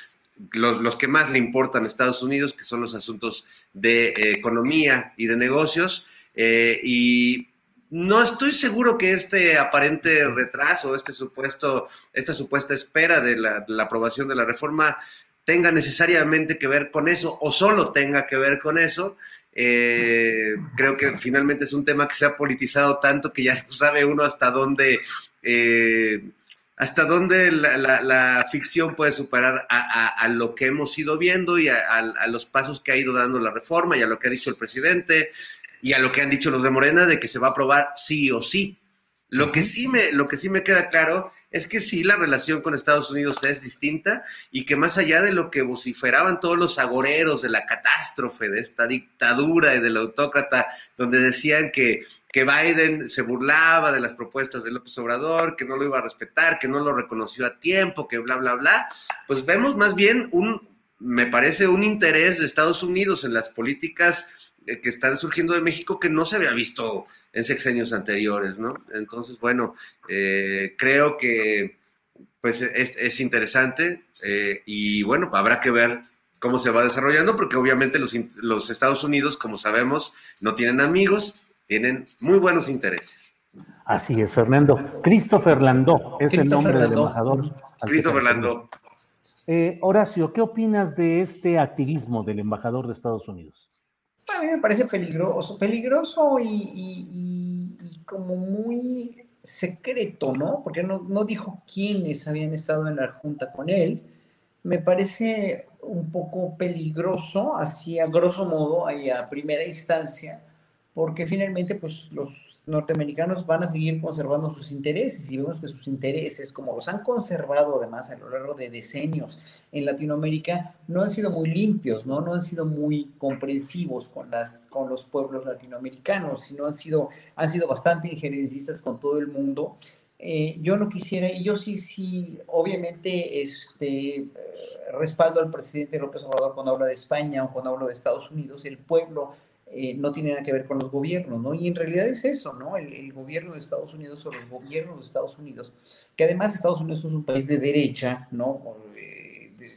los, los que más le importan a Estados Unidos, que son los asuntos de eh, economía y de negocios. Eh, y no estoy seguro que este aparente retraso, este supuesto, esta supuesta espera de la, de la aprobación de la reforma tenga necesariamente que ver con eso o solo tenga que ver con eso. Eh, creo que finalmente es un tema que se ha politizado tanto que ya no sabe uno hasta dónde, eh, hasta dónde la, la, la, ficción puede superar a, a, a, lo que hemos ido viendo y a, a, los pasos que ha ido dando la reforma y a lo que ha dicho el presidente y a lo que han dicho los de Morena de que se va a aprobar sí o sí. Lo que sí me, lo que sí me queda claro es que sí, la relación con Estados Unidos es distinta y que más allá de lo que vociferaban todos los agoreros de la catástrofe, de esta dictadura y del autócrata, donde decían que, que Biden se burlaba de las propuestas de López Obrador, que no lo iba a respetar, que no lo reconoció a tiempo, que bla, bla, bla, pues vemos más bien un, me parece, un interés de Estados Unidos en las políticas que están surgiendo de México que no se había visto en sexenios anteriores, ¿no? Entonces, bueno, eh, creo que pues es, es interesante eh, y bueno, habrá que ver cómo se va desarrollando, porque obviamente los, los Estados Unidos, como sabemos, no tienen amigos, tienen muy buenos intereses. Así es, Fernando. Christopher Landó es el nombre Landó. del embajador. Christopher Landó. Eh, Horacio, ¿qué opinas de este activismo del embajador de Estados Unidos? A mí me parece peligroso, peligroso y, como muy secreto, ¿no? Porque no, no, dijo quiénes habían estado en la junta con él. Me parece un poco peligroso, así a grosso modo, ahí a primera instancia, porque finalmente, pues los norteamericanos van a seguir conservando sus intereses y vemos que sus intereses, como los han conservado además a lo largo de decenios en Latinoamérica, no han sido muy limpios, ¿no? No han sido muy comprensivos con, las, con los pueblos latinoamericanos, sino han sido, han sido bastante injerencistas con todo el mundo. Eh, yo no quisiera, y yo sí, sí, obviamente, este, eh, respaldo al presidente López Obrador cuando habla de España o cuando habla de Estados Unidos, el pueblo eh, no tiene nada que ver con los gobiernos, ¿no? Y en realidad es eso, ¿no? El, gobierno de Estados Unidos o los gobiernos de Estados Unidos, que además Estados Unidos es un país de derecha, ¿no?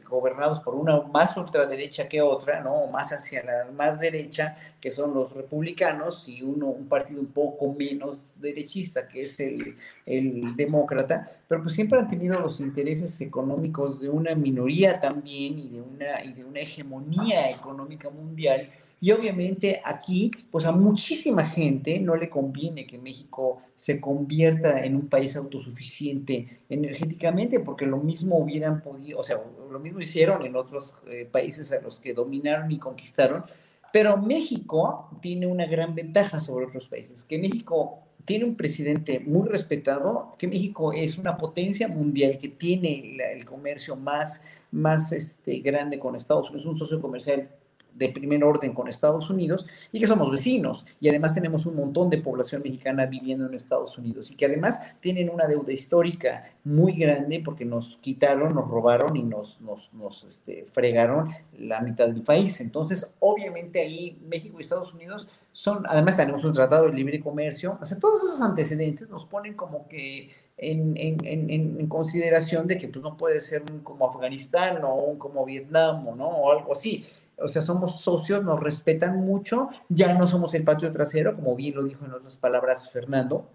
Gobernados por una más ultraderecha que otra, ¿no? O más hacia la más derecha, que son los republicanos, y uno, un partido un poco menos derechista, que es el, el demócrata, pero pues siempre han tenido los intereses económicos de una minoría también y de una, y de una hegemonía económica mundial y obviamente aquí, pues a muchísima gente no le conviene que México se convierta en un país autosuficiente energéticamente, porque lo mismo hubieran podido, o sea, lo mismo hicieron en otros eh, países a los que dominaron y conquistaron, pero México tiene una gran ventaja sobre otros países, que México tiene un presidente muy respetado, que México es una potencia mundial que tiene el comercio más, más este, grande con Estados Unidos, un socio comercial de primer orden con Estados Unidos y que somos vecinos y además tenemos un montón de población mexicana viviendo en Estados Unidos y que además tienen una deuda histórica muy grande porque nos quitaron, nos robaron y nos, nos, nos este, fregaron la mitad del país. Entonces, obviamente ahí México y Estados Unidos son, además tenemos un tratado de libre comercio, o sea, todos esos antecedentes nos ponen como que en, en, en, en, consideración de que pues, no puede ser un como Afganistán o un como Vietnam o, ¿no? o algo así o sea, somos socios, nos respetan mucho, ya no somos el patio trasero, como bien lo dijo en otras palabras Fernando,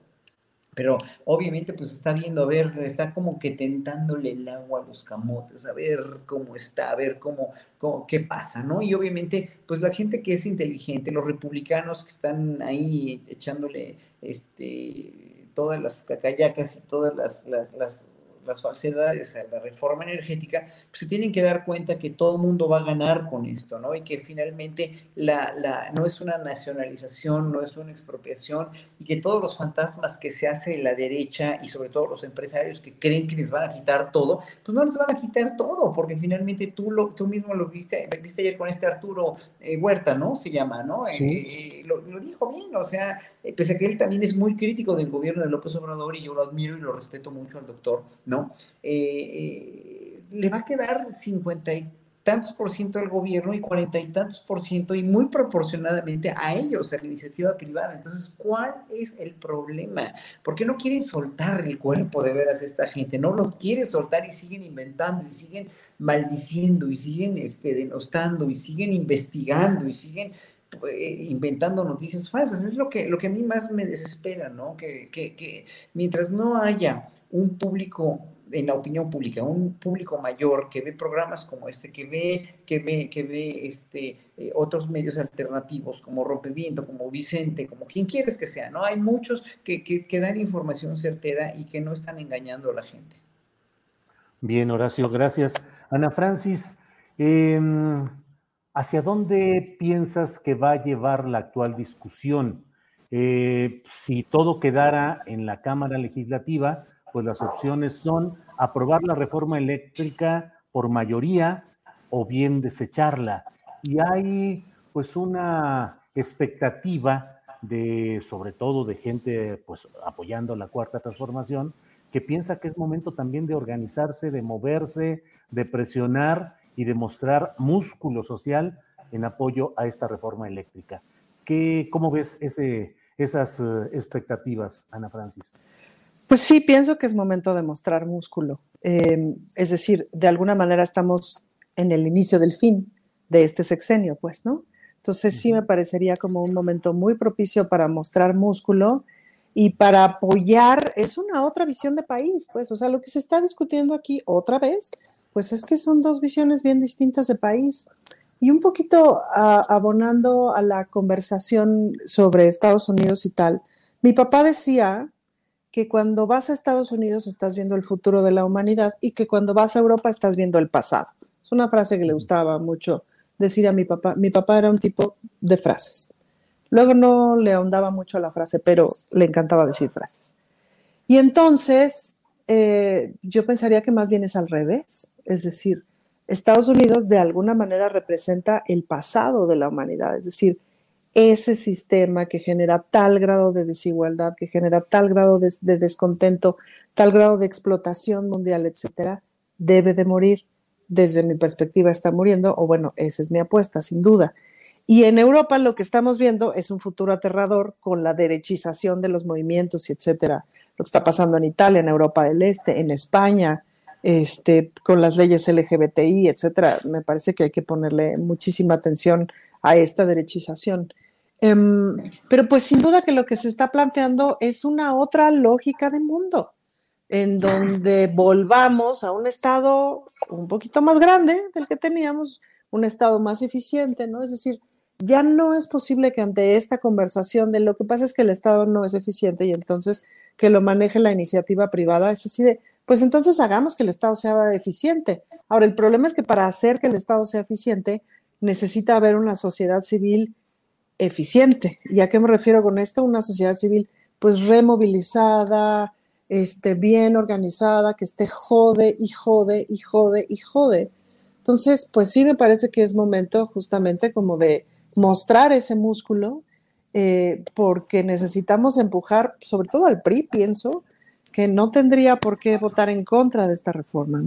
pero obviamente pues está viendo, a ver, está como que tentándole el agua a los camotes, a ver cómo está, a ver cómo, qué pasa, ¿no? Y obviamente pues la gente que es inteligente, los republicanos que están ahí echándole este todas las cacayacas y todas las, las las falsedades a la reforma energética, pues se tienen que dar cuenta que todo el mundo va a ganar con esto, ¿no? Y que finalmente la, la, no es una nacionalización, no es una expropiación, y que todos los fantasmas que se hace la derecha y sobre todo los empresarios que creen que les van a quitar todo, pues no les van a quitar todo, porque finalmente tú, lo, tú mismo lo viste, viste ayer con este Arturo eh, Huerta, ¿no? Se llama, ¿no? Eh, eh, lo, lo, dijo bien, o sea, pese a que él también es muy crítico del gobierno de López Obrador y yo lo admiro y lo respeto mucho al doctor, ¿no? Eh, eh, le va a quedar cincuenta y tantos por ciento al gobierno y cuarenta y tantos por ciento y muy proporcionadamente a ellos, a la iniciativa privada. Entonces, ¿cuál es el problema? ¿Por qué no quieren soltar el cuerpo de veras esta gente? No lo quieren soltar y siguen inventando y siguen maldiciendo y siguen este, denostando y siguen investigando y siguen eh, inventando noticias falsas. Es lo que, lo que a mí más me desespera, ¿no? Que, que, que mientras no haya un público en la opinión pública, un público mayor que ve programas como este, que ve, que ve, que ve este, eh, otros medios alternativos como Rompeviento, como Vicente, como quien quieres que sea, ¿no? Hay muchos que, que, dan información certera y que no están engañando a la gente. Bien, Horacio, gracias. Ana Francis, em, ¿hacia dónde piensas que va a llevar la actual discusión? Eh, si todo quedara en la Cámara Legislativa, pues las opciones son aprobar la reforma eléctrica por mayoría o bien desecharla. Y hay pues una expectativa de, sobre todo de gente pues apoyando la cuarta transformación, que piensa que es momento también de organizarse, de moverse, de presionar y de mostrar músculo social en apoyo a esta reforma eléctrica. ¿Qué, ¿Cómo ves ese, esas eh, expectativas, Ana Francis? Pues sí, pienso que es momento de mostrar músculo. Em, es decir, de alguna manera estamos en el inicio del fin de este sexenio, pues, ¿no? Entonces sí me parecería como un momento muy propicio para mostrar músculo y para apoyar, es una otra visión de país, pues, o sea, lo que se está discutiendo aquí otra vez, pues es que son dos visiones bien distintas de país. Y un poquito abonando a la conversación sobre Estados Unidos y tal, mi papá decía que cuando vas a Estados Unidos estás viendo el futuro de la humanidad y que cuando vas a Europa estás viendo el pasado. Es una frase que le gustaba mucho decir a mi papá. Mi papá era un tipo de frases. Luego no le ahondaba mucho la frase, pero le encantaba decir frases. Y entonces eh, yo pensaría que más bien es al revés. Es decir, Estados Unidos de alguna manera representa el pasado de la humanidad. Es decir, ese sistema que genera tal grado de desigualdad, que genera tal grado de, descontento, tal grado de explotación mundial, etcétera, debe de morir. Desde mi perspectiva está muriendo, o bueno, esa es mi apuesta, sin duda. Y en Europa lo que estamos viendo es un futuro aterrador con la derechización de los movimientos etcétera. Lo que está pasando en Italia, en Europa del Este, en España, este, con las leyes LGBTI, etcétera. Me parece que hay que ponerle muchísima atención a esta derechización. Em, pero pues sin duda que lo que se está planteando es una otra lógica de mundo, en donde volvamos a un estado un poquito más grande del que teníamos, un estado más eficiente, ¿no? Es decir, ya no es posible que ante esta conversación de lo que pasa es que el Estado no es eficiente y entonces que lo maneje la iniciativa privada, es así de, pues entonces hagamos que el Estado sea eficiente. Ahora, el problema es que para hacer que el Estado sea eficiente necesita haber una sociedad civil eficiente. ¿Y a qué me refiero con esto? Una sociedad civil pues removilizada, este, bien organizada, que esté jode y jode y jode y jode. Entonces, pues sí me parece que es momento justamente como de mostrar ese músculo, eh, porque necesitamos empujar, sobre todo al PRI, pienso, que no tendría por qué votar en contra de esta reforma.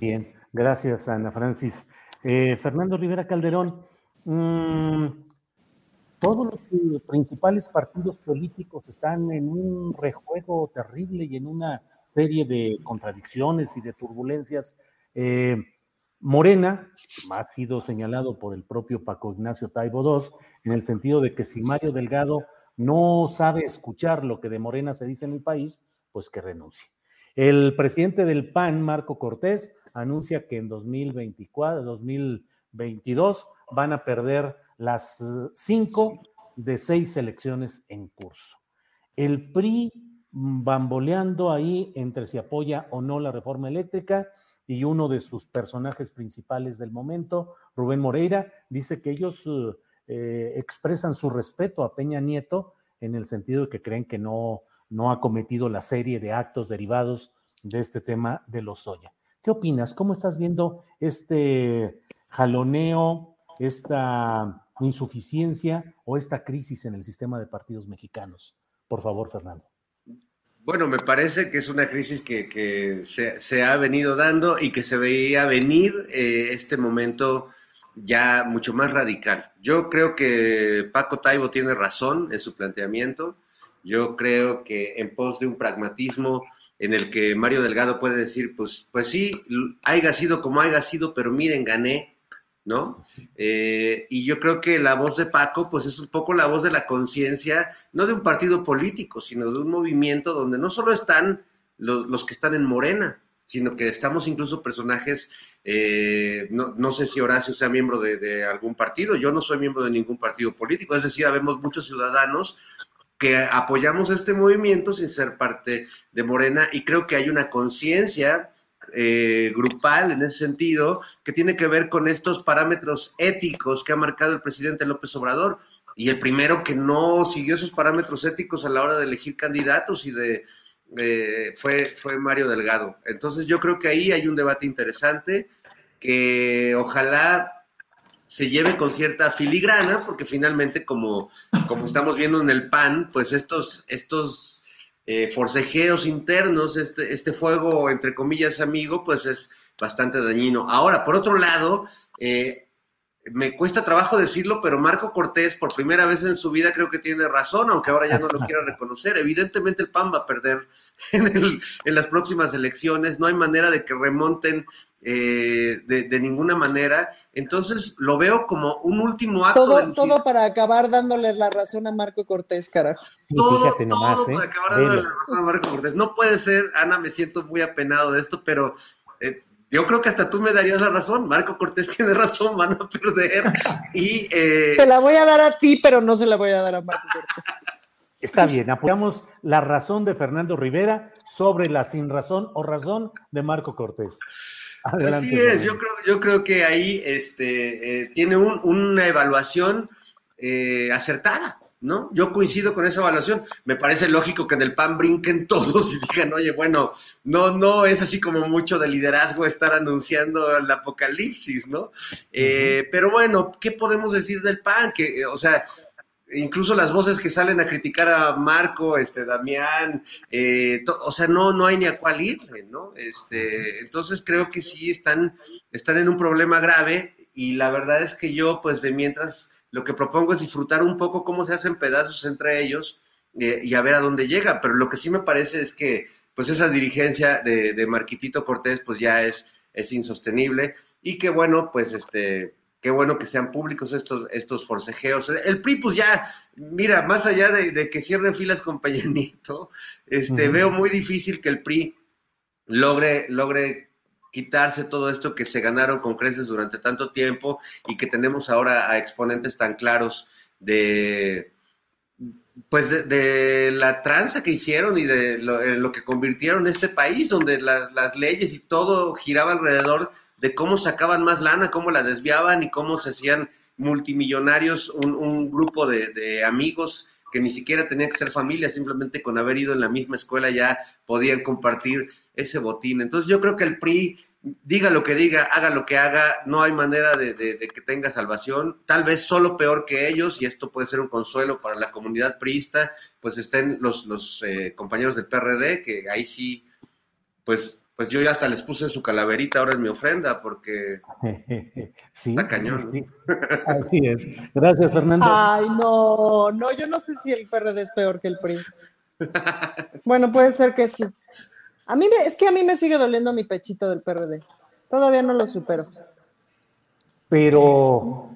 Bien, gracias Ana Francis. Eh, Fernando Rivera Calderón, Mm, todos los principales partidos políticos están en un rejuego terrible y en una serie de contradicciones y de turbulencias. Eh, Morena ha sido señalado por el propio Paco Ignacio Taibo II en el sentido de que si Mario Delgado no sabe escuchar lo que de Morena se dice en el país, pues que renuncie. El presidente del PAN, Marco Cortés, anuncia que en 2024, 2022 van a perder las cinco de seis elecciones en curso. El PRI bamboleando ahí entre si apoya o no la reforma eléctrica y uno de sus personajes principales del momento, Rubén Moreira, dice que ellos eh, expresan su respeto a Peña Nieto en el sentido de que creen que no, no ha cometido la serie de actos derivados de este tema de los Oya. ¿Qué opinas? ¿Cómo estás viendo este jaloneo, esta insuficiencia o esta crisis en el sistema de partidos mexicanos? Por favor, Fernando. Bueno, me parece que es una crisis que, se, ha venido dando y que se veía venir eh, este momento ya mucho más radical. Yo creo que Paco Taibo tiene razón en su planteamiento. Yo creo que en pos de un pragmatismo en el que Mario Delgado puede decir, pues, pues sí, haya sido como haya sido, pero miren, gané, ¿no? Eh, y yo creo que la voz de Paco, pues es un poco la voz de la conciencia, no de un partido político, sino de un movimiento donde no solo están los, que están en Morena, sino que estamos incluso personajes, eh, no, sé si Horacio sea miembro de, de, algún partido, yo no soy miembro de ningún partido político, es decir, habemos muchos ciudadanos que apoyamos este movimiento sin ser parte de Morena y creo que hay una conciencia eh, grupal en ese sentido, que tiene que ver con estos parámetros éticos que ha marcado el presidente López Obrador. Y el primero que no siguió esos parámetros éticos a la hora de elegir candidatos y de eh, fue, fue Mario Delgado. Entonces yo creo que ahí hay un debate interesante que ojalá se lleve con cierta filigrana, porque finalmente, como, como estamos viendo en el PAN, pues estos, estos eh, forcejeos internos, este, este fuego, entre comillas, amigo, pues es bastante dañino. Ahora, por otro lado, eh, me cuesta trabajo decirlo, pero Marco Cortés, por primera vez en su vida, creo que tiene razón, aunque ahora ya no lo quiera reconocer. Evidentemente el PAN va a perder en, en las próximas elecciones, no hay manera de que remonten eh, de, ninguna manera. Entonces lo veo como un último acto. Todo, todo para acabar dándole la razón a Marco Cortés, carajo. todo, fíjate nomás, todo para ¿eh? acabar dándole la razón a Marco Cortés. No puede ser, Ana, me siento muy apenado de esto, pero eh, yo creo que hasta tú me darías la razón. Marco Cortés tiene razón, van a perder. Y, Te la voy a dar a ti, pero no se la voy a dar a Marco Cortés. Está bien, apoyamos la razón de Fernando Rivera sobre la sin razón o razón de Marco Cortés. Así es, yo creo, yo creo que ahí este, eh, tiene una evaluación eh, acertada, ¿no? Yo coincido con esa evaluación. Me parece lógico que en el PAN brinquen todos y digan, oye, bueno, no, no es así como mucho de liderazgo estar anunciando el apocalipsis, ¿no? Eh, pero bueno, ¿qué podemos decir del PAN? Que, o sea, incluso las voces que salen a criticar a Marco, este, Damián, eh, o sea, no, no hay ni a cuál irle, ¿no? Este, entonces creo que sí están, están en un problema grave y la verdad es que yo, pues de mientras, lo que propongo es disfrutar un poco cómo se hacen pedazos entre ellos eh, y a ver a dónde llega, pero lo que sí me parece es que, pues esa dirigencia de, de Marquitito Cortés, pues ya es, es insostenible. Y que bueno, pues este qué bueno que sean públicos estos, estos forcejeos. El PRI, pues ya, mira, más allá de, que cierren filas con Peña este, veo muy difícil que el PRI logre, logre quitarse todo esto que se ganaron con creces durante tanto tiempo y que tenemos ahora a exponentes tan claros de pues de, la tranza que hicieron y de lo, que convirtieron este país, donde las leyes y todo giraba alrededor de cómo sacaban más lana, cómo la desviaban y cómo se hacían multimillonarios un, grupo de, amigos que ni siquiera tenían que ser familia, simplemente con haber ido en la misma escuela ya podían compartir ese botín. Entonces yo creo que el PRI, diga lo que diga, haga lo que haga, no hay manera de, que tenga salvación, tal vez solo peor que ellos, y esto puede ser un consuelo para la comunidad priista, pues estén los, los eh, compañeros del PRD, que ahí sí, pues pues yo ya hasta les puse su calaverita ahora en mi ofrenda porque sí, está cañón. Sí, Así es. Gracias, Fernando. Ay, no, no, yo no sé si el PRD es peor que el PRI. bueno, puede ser que sí. A mí es que a mí me sigue doliendo mi pechito del PRD. Todavía no lo supero. Pero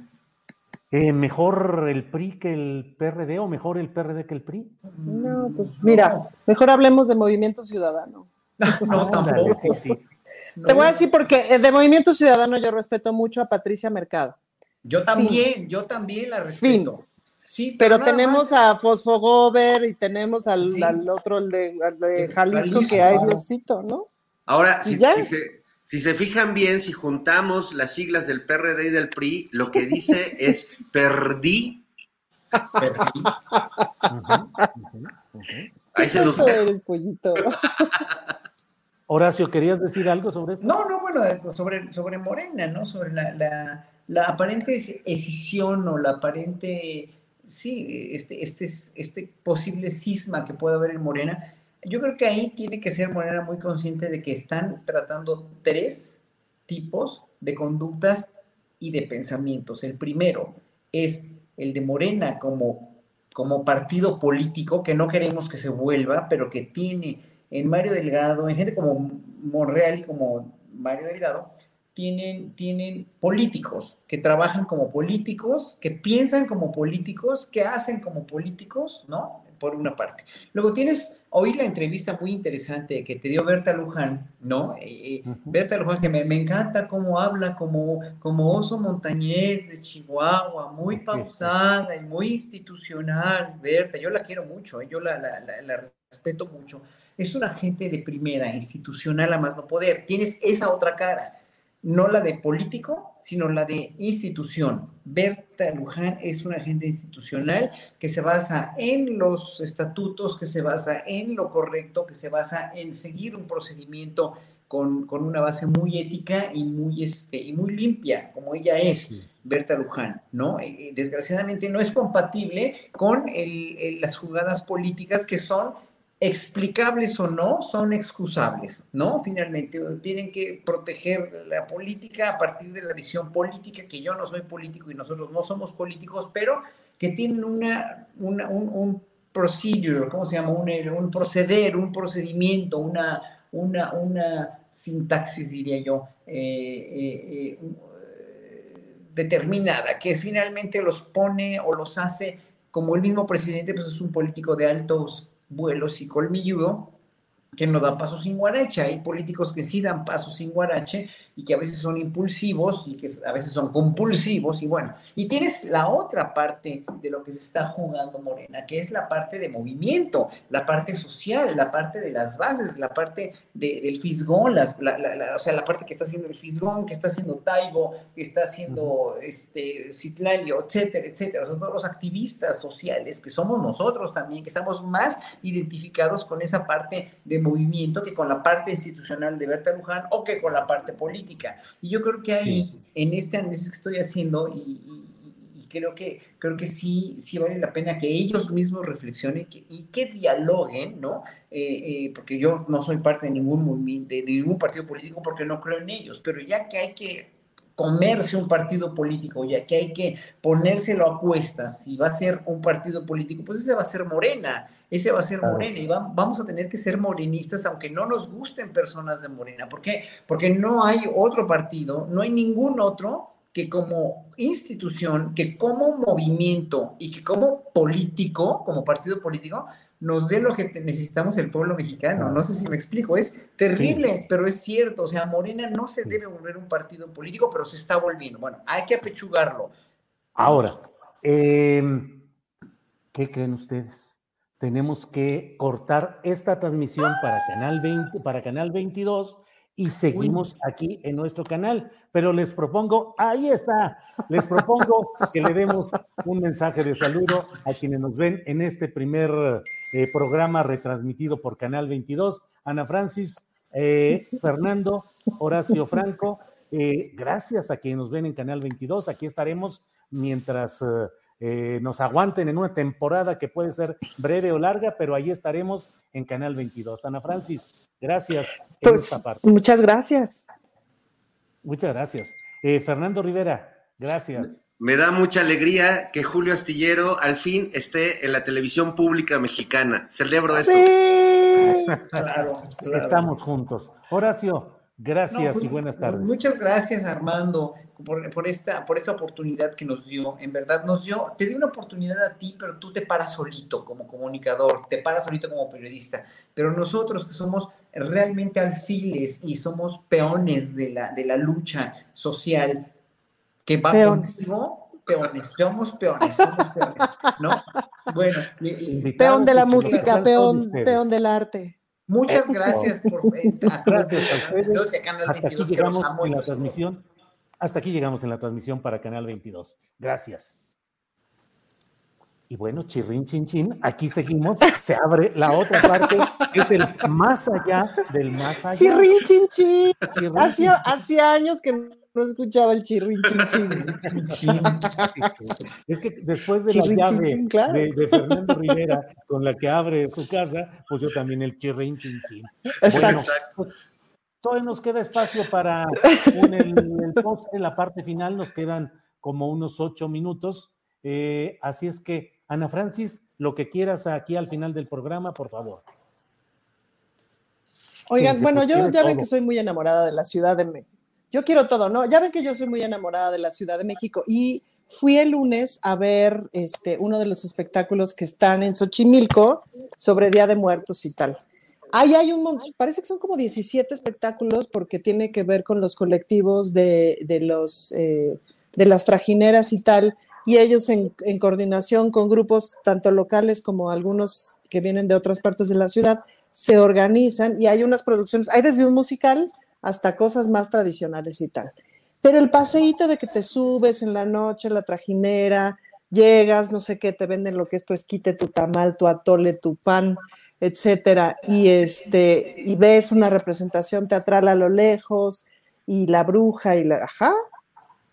Eh, ¿Mejor el PRI que el PRD o mejor el PRD que el PRI? No, pues mira, mejor hablemos de Movimiento Ciudadano. No, tampoco. Sí, sí. Te voy a decir porque eh, de Movimiento Ciudadano yo respeto mucho a Patricia Mercado. Yo también, yo también la respeto. Sí, Pero tenemos más- a Fosfogover y tenemos al, Sí. al otro, el de, al de El Jalisco, Jalisco. que hay Diosito, ¿no? Ahora, si, ya. si se, si se fijan bien, si juntamos las siglas del PRD y del PRI, lo que dice es perdí. Ahí se los Eso eres, pollito. Horacio, ¿querías decir algo sobre esto? No, no, bueno, eh, sobre, sobre Morena, ¿no? Sobre la, la, aparente es- escisión o la aparente, sí, este, este, este posible cisma que puede haber en Morena. Yo creo que ahí tiene que ser Morena muy consciente de que están tratando tres tipos de conductas y de pensamientos. El primero es el de Morena como, como partido político que no queremos que se vuelva, pero que tiene en Mario Delgado, en gente como Monreal y como Mario Delgado, tienen, tienen políticos que trabajan como políticos, que piensan como políticos, que hacen como políticos, ¿no? Por una parte. Luego tienes, oí la entrevista muy interesante que te dio Berta Luján, ¿no? Eh, eh, Berta Luján, que me, me encanta cómo habla como, como oso montañés de Chihuahua, muy pausada y muy institucional. Berta, yo la quiero mucho, eh, yo la, la, la, la respeto mucho. Es una gente de primera, institucional a más no poder. Tienes esa otra cara no la de político, sino la de institución. Berta Luján es una agente institucional que se basa en los estatutos, que se basa en lo correcto, que se basa en seguir un procedimiento con, con una base muy ética y muy, este, y muy limpia, como ella es. Berta Luján, ¿no? Eh, desgraciadamente no es compatible con el, el, las jugadas políticas que son explicables o no, son excusables, ¿no? Finalmente, tienen que proteger la política a partir de la visión política, que yo no soy político y nosotros no somos políticos, pero que tienen un, un, procedure, ¿cómo se llama? Un, un, proceder, un procedimiento, una, una, una sintaxis, diría yo, eh, eh, determinada, que finalmente los pone o los hace, como el mismo presidente, pues es un político de altos vuelos y colmilludo, que no da paso sin guarache. Hay políticos que sí dan paso sin guarache y que a veces son impulsivos y que a veces son compulsivos. Y bueno, y tienes la otra parte de lo que se está jugando Morena, que es la parte de movimiento, la parte social, la parte de las bases, la parte de, del fisgón, las, la, la, la, o sea, la parte que está haciendo el fisgón, que está haciendo Taibo, que está haciendo este, Citlalio, etcétera, etcétera. Son todos los activistas sociales que somos nosotros también, que estamos más identificados con esa parte de movimiento que con la parte institucional de Berta Luján o que con la parte política. Y yo creo que ahí, sí. en este análisis que estoy haciendo, y, y, y, creo que creo que sí, sí vale la pena que ellos mismos reflexionen que, y que dialoguen, ¿no? Eh, eh, porque yo no soy parte de ningún movimiento, de, de ningún partido político porque no creo en ellos, pero ya que hay que comerse un partido político, ya que hay que ponérselo a cuestas, si va a ser un partido político, pues ese va a ser Morena, ese va a ser Morena y va, vamos a tener que ser morenistas aunque no nos gusten personas de Morena. ¿Por qué? Porque no hay otro partido, no hay ningún otro que como institución, que como movimiento y que como político, como partido político, nos dé lo que necesitamos el pueblo mexicano. No sé si me explico, es terrible, sí. pero es cierto. O sea, Morena no se debe volver un partido político, pero se está volviendo. Bueno, hay que apechugarlo. Ahora, eh, ¿qué creen ustedes? Tenemos que cortar esta transmisión para Canal 20, para Canal 22 y seguimos aquí en nuestro canal. Pero les propongo, ahí está, les propongo que le demos un mensaje de saludo a quienes nos ven en este primer eh, programa retransmitido por Canal 22. Ana Francis, eh, Fernando, Horacio Franco, eh, gracias a quienes nos ven en Canal 22. Aquí estaremos mientras eh, nos aguanten en una temporada que puede ser breve o larga, pero ahí estaremos en Canal 22. Ana Francis, gracias. Pues, muchas gracias. Muchas gracias. Eh, Fernando Rivera, gracias. Me da mucha alegría que Julio Astillero al fin esté en la televisión pública mexicana. Celebro eso. Sí. claro, claro. Estamos juntos. Horacio, gracias no, y buenas tardes. Muchas gracias, Armando. Por, por, esta, por esta oportunidad que nos dio. En verdad, nos dio, te dio una oportunidad a ti, pero tú te paras solito como comunicador, te paras solito como periodista. Pero nosotros que somos realmente alfiles y somos peones de la, de la lucha social, que va Peones. contigo, peones, somos peones, somos peones, ¿no? Bueno, y- y- Invitados Peón de la música, peón, peón del arte. muchas gracias por eh, Gracias a ustedes. 22 y a Canal Hasta aquí 22, que los amo y en la transmisión. Hasta aquí llegamos en la transmisión para Canal 22. Gracias. Y bueno, chirrin chin chin, aquí seguimos. Se abre la otra parte, que es el más allá del más allá. Chirrin chin chin. Chirrin, Hacía, hacía años que no escuchaba el chirrin chin chin. Es que después de Chirrin, la llave claro. de, de Fernando Rivera con la que abre su casa, pues yo también el chirrin chin chin. Bueno, Exacto. Todavía nos queda espacio para en el, el postre, la parte final, nos quedan como unos ocho minutos. Eh, así es que, Ana Francis, lo que quieras aquí al final del programa, por favor. Oigan, bueno, pues yo ya ven que soy muy enamorada de la Ciudad de México. Yo quiero todo, ¿no? Ya ven que yo soy muy enamorada de la Ciudad de México y fui el lunes a ver este, uno de los espectáculos que están en Xochimilco sobre Día de Muertos y tal. Ahí hay un montón, parece que son como 17 espectáculos porque tiene que ver con los colectivos de, de los, eh, de las trajineras y tal, y ellos en, en coordinación con grupos tanto locales como algunos que vienen de otras partes de la ciudad, se organizan y hay unas producciones, hay desde un musical hasta cosas más tradicionales y tal. Pero el paseíto de que te subes en la noche, la trajinera, llegas, no sé qué, te venden lo que es tu esquite, tu tamal, tu atole, tu pan, etcétera, y este, y ves una representación teatral a lo lejos, y la bruja, y la, ajá,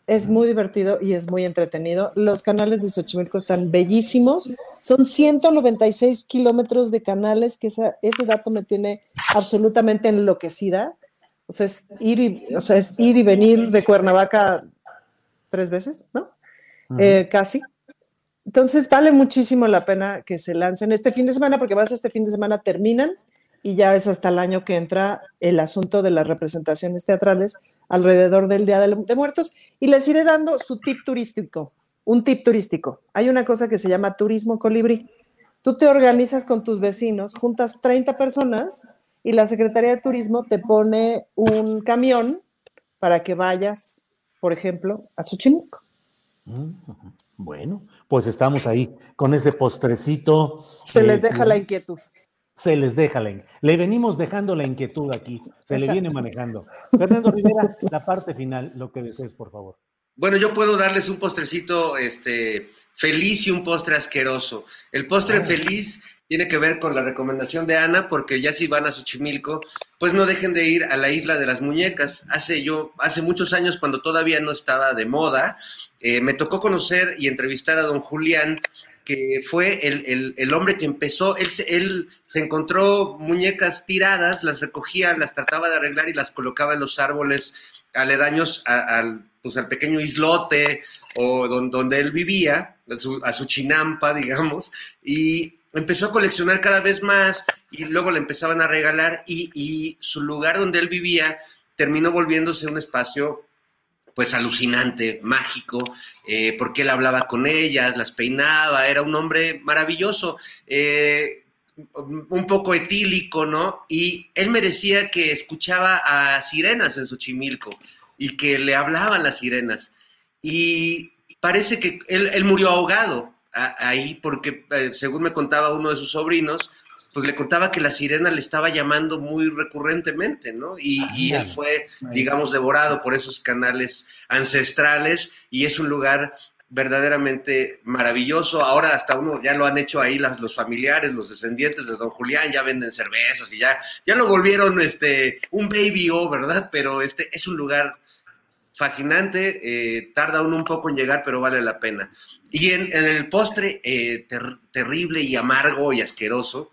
es muy divertido y es muy entretenido. Los canales de Xochimilco están bellísimos. Son 196 kilómetros de canales, que esa- ese dato me tiene absolutamente enloquecida. O sea, es ir y, o sea, es ir y venir de Cuernavaca tres veces, ¿no? Eh, casi. Entonces vale muchísimo la pena que se lancen este fin de semana, porque vas este fin de semana, terminan y ya es hasta el año que entra el asunto de las representaciones teatrales alrededor del Día de, Muertos. Y les iré dando su tip turístico, un tip turístico. Hay una cosa que se llama turismo colibrí. Tú te organizas con tus vecinos, juntas 30 personas y la Secretaría de Turismo te pone un camión para que vayas, por ejemplo, a Xochimilco. Mm. Bueno, pues estamos ahí con ese postrecito. Se les deja la inquietud. Se les deja la in- Le venimos dejando la inquietud aquí. Se le viene manejando. Fernando Rivera, la parte final, lo que desees, por favor. Bueno, yo puedo darles un postrecito este, feliz y un postre asqueroso. El postre Ah. feliz tiene que ver con la recomendación de Ana, porque ya si van a Xochimilco, pues no dejen de ir a la isla de las muñecas. Hace yo, hace muchos años, cuando todavía no estaba de moda, eh, me tocó conocer y entrevistar a don Julián, que fue el, el- el hombre que empezó, él, se- él se encontró muñecas tiradas, las recogía, las trataba de arreglar y las colocaba en los árboles aledaños al, pues, al pequeño islote o don- donde él vivía, a a su chinampa, digamos, y empezó a coleccionar cada vez más y luego le empezaban a regalar y, su lugar donde él vivía terminó volviéndose un espacio pues alucinante, mágico, eh, porque él hablaba con ellas, las peinaba, era un hombre maravilloso, eh, un poco etílico, ¿no? Y él me decía que escuchaba a sirenas en Xochimilco y que le hablaban las sirenas. Y parece que él, él murió ahogado a- ahí porque, eh, según me contaba uno de sus sobrinos, pues le contaba que la sirena le estaba llamando muy recurrentemente, ¿no? Y, y él fue, digamos, devorado por esos canales ancestrales y es un lugar verdaderamente maravilloso. Ahora hasta uno ya lo han hecho ahí las, los familiares, los descendientes de don Julián, ya venden cervezas y ya, ya lo volvieron este, un baby o, ¿verdad? Pero este es un lugar fascinante, eh, tarda uno un poco en llegar, pero vale la pena. Y en, el postre eh, ter- terrible y amargo y asqueroso,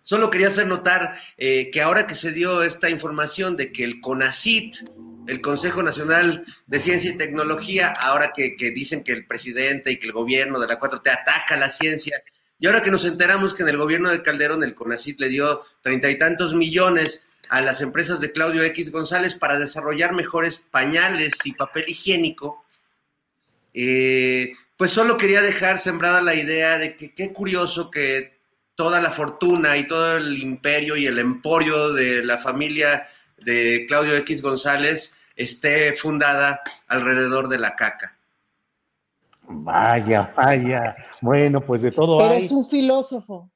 solo quería hacer notar eh, que ahora que se dio esta información de que el CONACIT, el Consejo Nacional de Ciencia y Tecnología, ahora que, que dicen que el presidente y que el gobierno de la 4T ataca la ciencia, y ahora que nos enteramos que en el gobierno de Calderón el CONACIT le dio treinta y tantos millones a las empresas de Claudio X González para desarrollar mejores pañales y papel higiénico. Eh, pues solo quería dejar sembrada la idea de que qué curioso que toda la fortuna y todo el imperio y el emporio de la familia de Claudio X González esté fundada alrededor de la caca. Vaya, vaya. Bueno, pues de todo Eres un filósofo.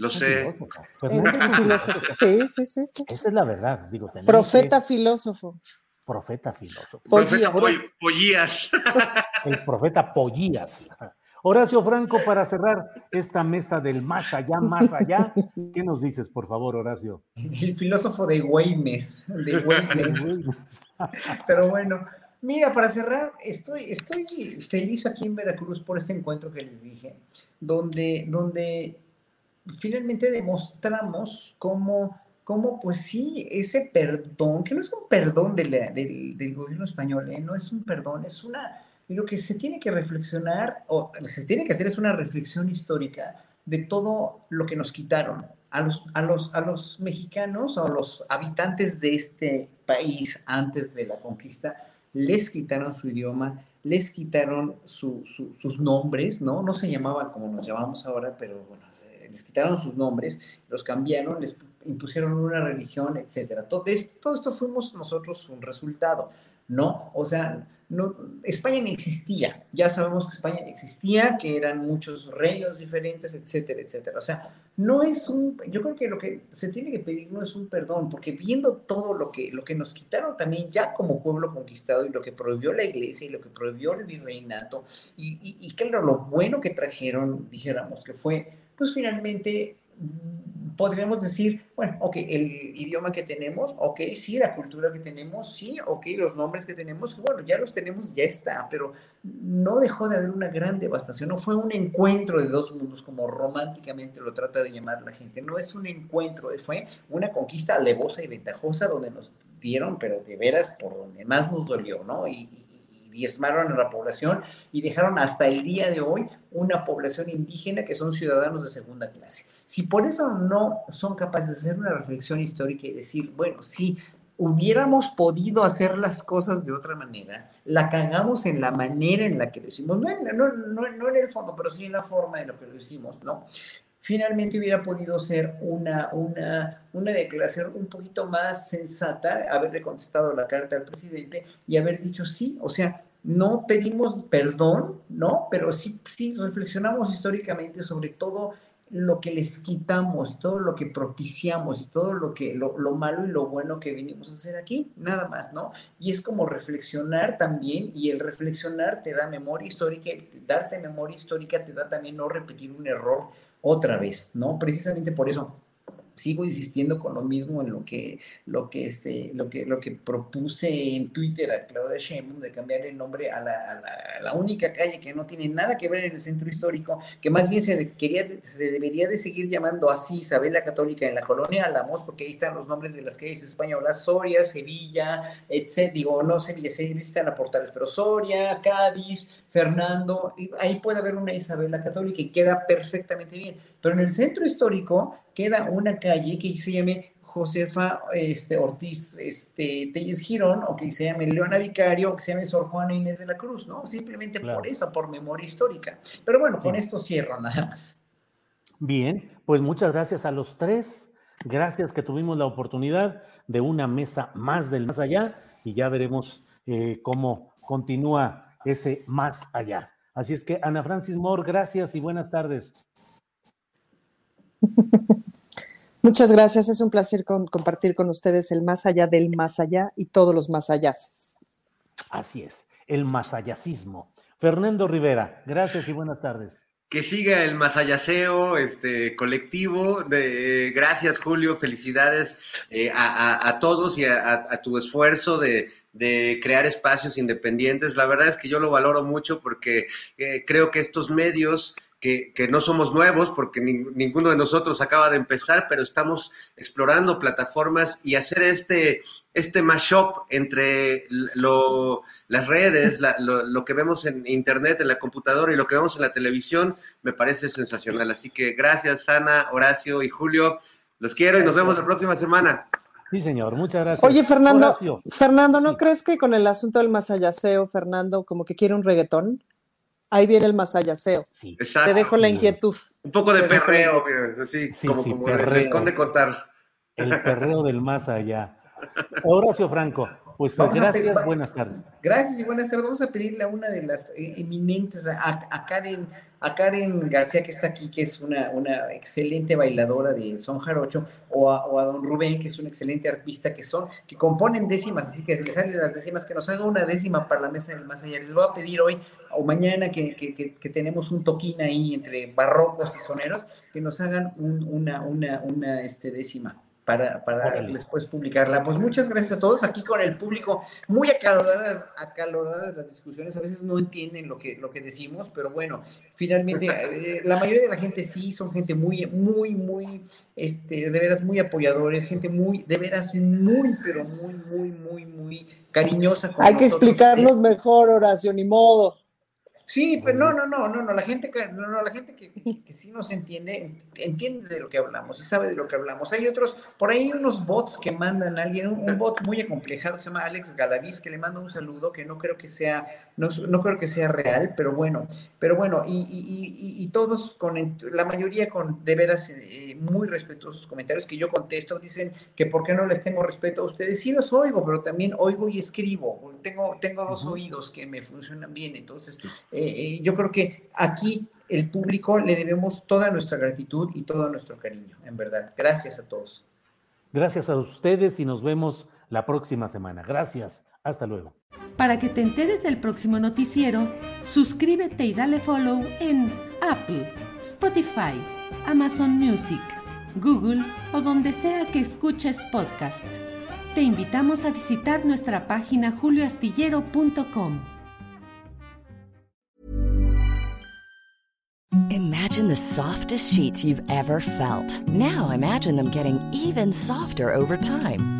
Lo sé. Pues Eres un filósofo. Sí, sí, sí. sí. Esa es la verdad, digo. tenemos Profeta que- filósofo. Profeta filósofo. Profeta Pollías. Poll- Pollías. El profeta Pollías. Horacio Franco, para cerrar esta mesa del más allá, más allá, ¿qué nos dices, por favor, Horacio? El filósofo de Güeymes, de Güeymes. Pero bueno, mira, para cerrar, estoy, estoy feliz aquí en Veracruz por este encuentro que les dije, donde, donde finalmente demostramos cómo, cómo, pues sí, ese perdón, que no es un perdón del, gobierno español, ¿eh? no es un perdón, es una, lo que se tiene que reflexionar, o se tiene que hacer es una reflexión histórica de todo lo que nos quitaron. A los, a los, a los mexicanos a los habitantes de este país antes de la conquista, les quitaron su idioma, les quitaron su- su- sus nombres, ¿no? No se llamaban como nos llamamos ahora, pero bueno, se- les quitaron sus nombres, los cambiaron, les impusieron una religión, etcétera. Todo, es- todo esto fuimos nosotros un resultado, ¿no? O sea, no, España ni existía, ya sabemos que España ni existía, que eran muchos reinos diferentes, etcétera, etcétera. O sea, no es un, yo creo que lo que se tiene que pedir no es un perdón, porque viendo todo lo que, lo que nos quitaron también ya como pueblo conquistado y lo que prohibió la iglesia y lo que prohibió el virreinato, y, y, y lo bueno que trajeron, dijéramos, que fue, pues finalmente mm, podríamos decir, bueno, ok, el idioma que tenemos, ok, sí, la cultura que tenemos, sí, ok, los nombres que tenemos, bueno, ya los tenemos, ya está, pero no dejó de haber una gran devastación, no fue un encuentro de dos mundos como románticamente lo trata de llamar la gente, no es un encuentro, fue una conquista alevosa y ventajosa donde nos dieron, pero de veras por donde más nos dolió, ¿no? Y diezmaron a la población y dejaron hasta el día de hoy una población indígena que son ciudadanos de segunda clase. Si por eso no son capaces de hacer una reflexión histórica y decir, bueno, sí, hubiéramos podido hacer las cosas de otra manera, la cagamos en la manera en la que lo hicimos, no, no, no, no en el fondo, pero sí en la forma en la que lo hicimos, ¿no? Finalmente hubiera podido ser una, una, una declaración un poquito más sensata, haberle contestado la carta al presidente y haber dicho sí, o sea, no pedimos perdón, ¿no? Pero sí, sí reflexionamos históricamente sobre todo lo que les quitamos, todo lo que propiciamos todo lo que lo, lo malo y lo bueno que vinimos a hacer aquí, nada más, ¿no? Y es como reflexionar también, y el reflexionar te da memoria histórica, darte memoria histórica te da también no repetir un error otra vez, ¿no? Precisamente por eso sigo insistiendo con lo mismo en lo que, lo que, este, lo que, lo que propuse en Twitter a Claudia Sheinbaum de cambiar el nombre a la, a, la, a la, única calle que no tiene nada que ver en el centro histórico, que más bien se, quería, se debería de seguir llamando así Isabel la Católica en la colonia Alamos, porque ahí están los nombres de las calles españolas, Soria, Sevilla, etc. Digo, no Sevilla, Sevilla están a Portales, pero Soria, Cádiz, Fernando, ahí puede haber una Isabel la Católica y queda perfectamente bien. Pero en el centro histórico queda una calle que se llame Josefa este, Ortiz este, Telles Girón, o que se llame Leona Vicario, o que se llame Sor Juana Inés de la Cruz, ¿no? Simplemente claro. por eso, por memoria histórica. Pero bueno, sí. con esto cierro nada más. Bien, pues muchas gracias a los tres. Gracias que tuvimos la oportunidad de una mesa más del más allá y ya veremos eh, cómo continúa ese más allá. Así es que, Ana Francis Moore, gracias y buenas tardes. Muchas gracias, es un placer con, compartir con ustedes el más allá del más allá y todos los más allá. Así es, el masayacismo. Fernando Rivera, gracias y buenas tardes. Que siga el masayaseo este, colectivo. De, gracias, Julio. Felicidades eh, a, a, a, todos y a, a tu esfuerzo de, de crear espacios independientes. La verdad es que yo lo valoro mucho porque eh, creo que estos medios que, que, no somos nuevos porque ni, ninguno de nosotros acaba de empezar, pero estamos explorando plataformas y hacer este, este mashup entre lo, las redes, la, lo, lo, que vemos en internet, en la computadora y lo que vemos en la televisión, me parece sensacional. Así que gracias, Ana, Horacio y Julio. Los quiero y nos vemos la próxima semana. Sí, señor, muchas gracias. Oye, Fernando, Horacio, Fernando, ¿no crees que con el asunto del masayaseo, Fernando, como que quiere un reggaetón? Ahí viene el masayaseo. sí, Exacto. Te dejo la inquietud. Un poco de Te perreo, mira, así, Sí, como, sí, como perreo. el de contar. el perreo del más allá. Horacio Franco, pues Vamos gracias, pedir- buenas tardes. Gracias y buenas tardes. Vamos a pedirle a una de las eh, eminentes, a, a Karen, a Karen García que está aquí, que es una, una excelente bailadora de son jarocho, o a, o a don Rubén, que es un excelente artista, que son, que componen décimas, así que les salen las décimas, que nos haga una décima para la mesa del más allá. Les voy a pedir hoy o mañana que, que- que- que tenemos un toquín ahí entre barrocos y soneros, que nos hagan un- una, una, una este, décima. Para, para después publicarla. Pues muchas gracias a todos aquí con el público muy acaloradas, acaloradas las discusiones, a veces no entienden lo que, lo que decimos, pero bueno, finalmente eh, la mayoría de la gente sí son gente muy, muy, muy, este, de veras muy apoyadores, gente muy, de veras muy, pero muy, muy, muy, muy cariñosa. con Hay que explicarnos mejor, Horacio, ni modo. Sí, pero no, no, no, no, no, la gente que, no, no, la gente que, sí nos entiende, entiende de lo que hablamos y sabe de lo que hablamos. Hay otros, por ahí unos bots que mandan a alguien, un, un bot muy acomplejado que se llama Alex Galaviz, que le manda un saludo que no creo que sea, no, no creo que sea real, pero bueno, pero bueno, y, y- y- y- y todos con, la mayoría con de veras eh, muy respetuosos comentarios que yo contesto, dicen que por qué no les tengo respeto a ustedes, sí los oigo, pero también oigo y escribo, tengo, tengo dos oídos que me funcionan bien, entonces eh, eh, yo creo que aquí el público le debemos toda nuestra gratitud y todo nuestro cariño, en verdad. Gracias a todos. Gracias a ustedes y nos vemos la próxima semana. Gracias, hasta luego. Para que te enteres del próximo noticiero, suscríbete y dale follow en Apple, Spotify, Amazon Music, Google o donde sea que escuches podcast. Te invitamos a visitar nuestra página julioastillero.com. Imagine the softest sheets you've ever felt. Now imagine them getting even softer over time.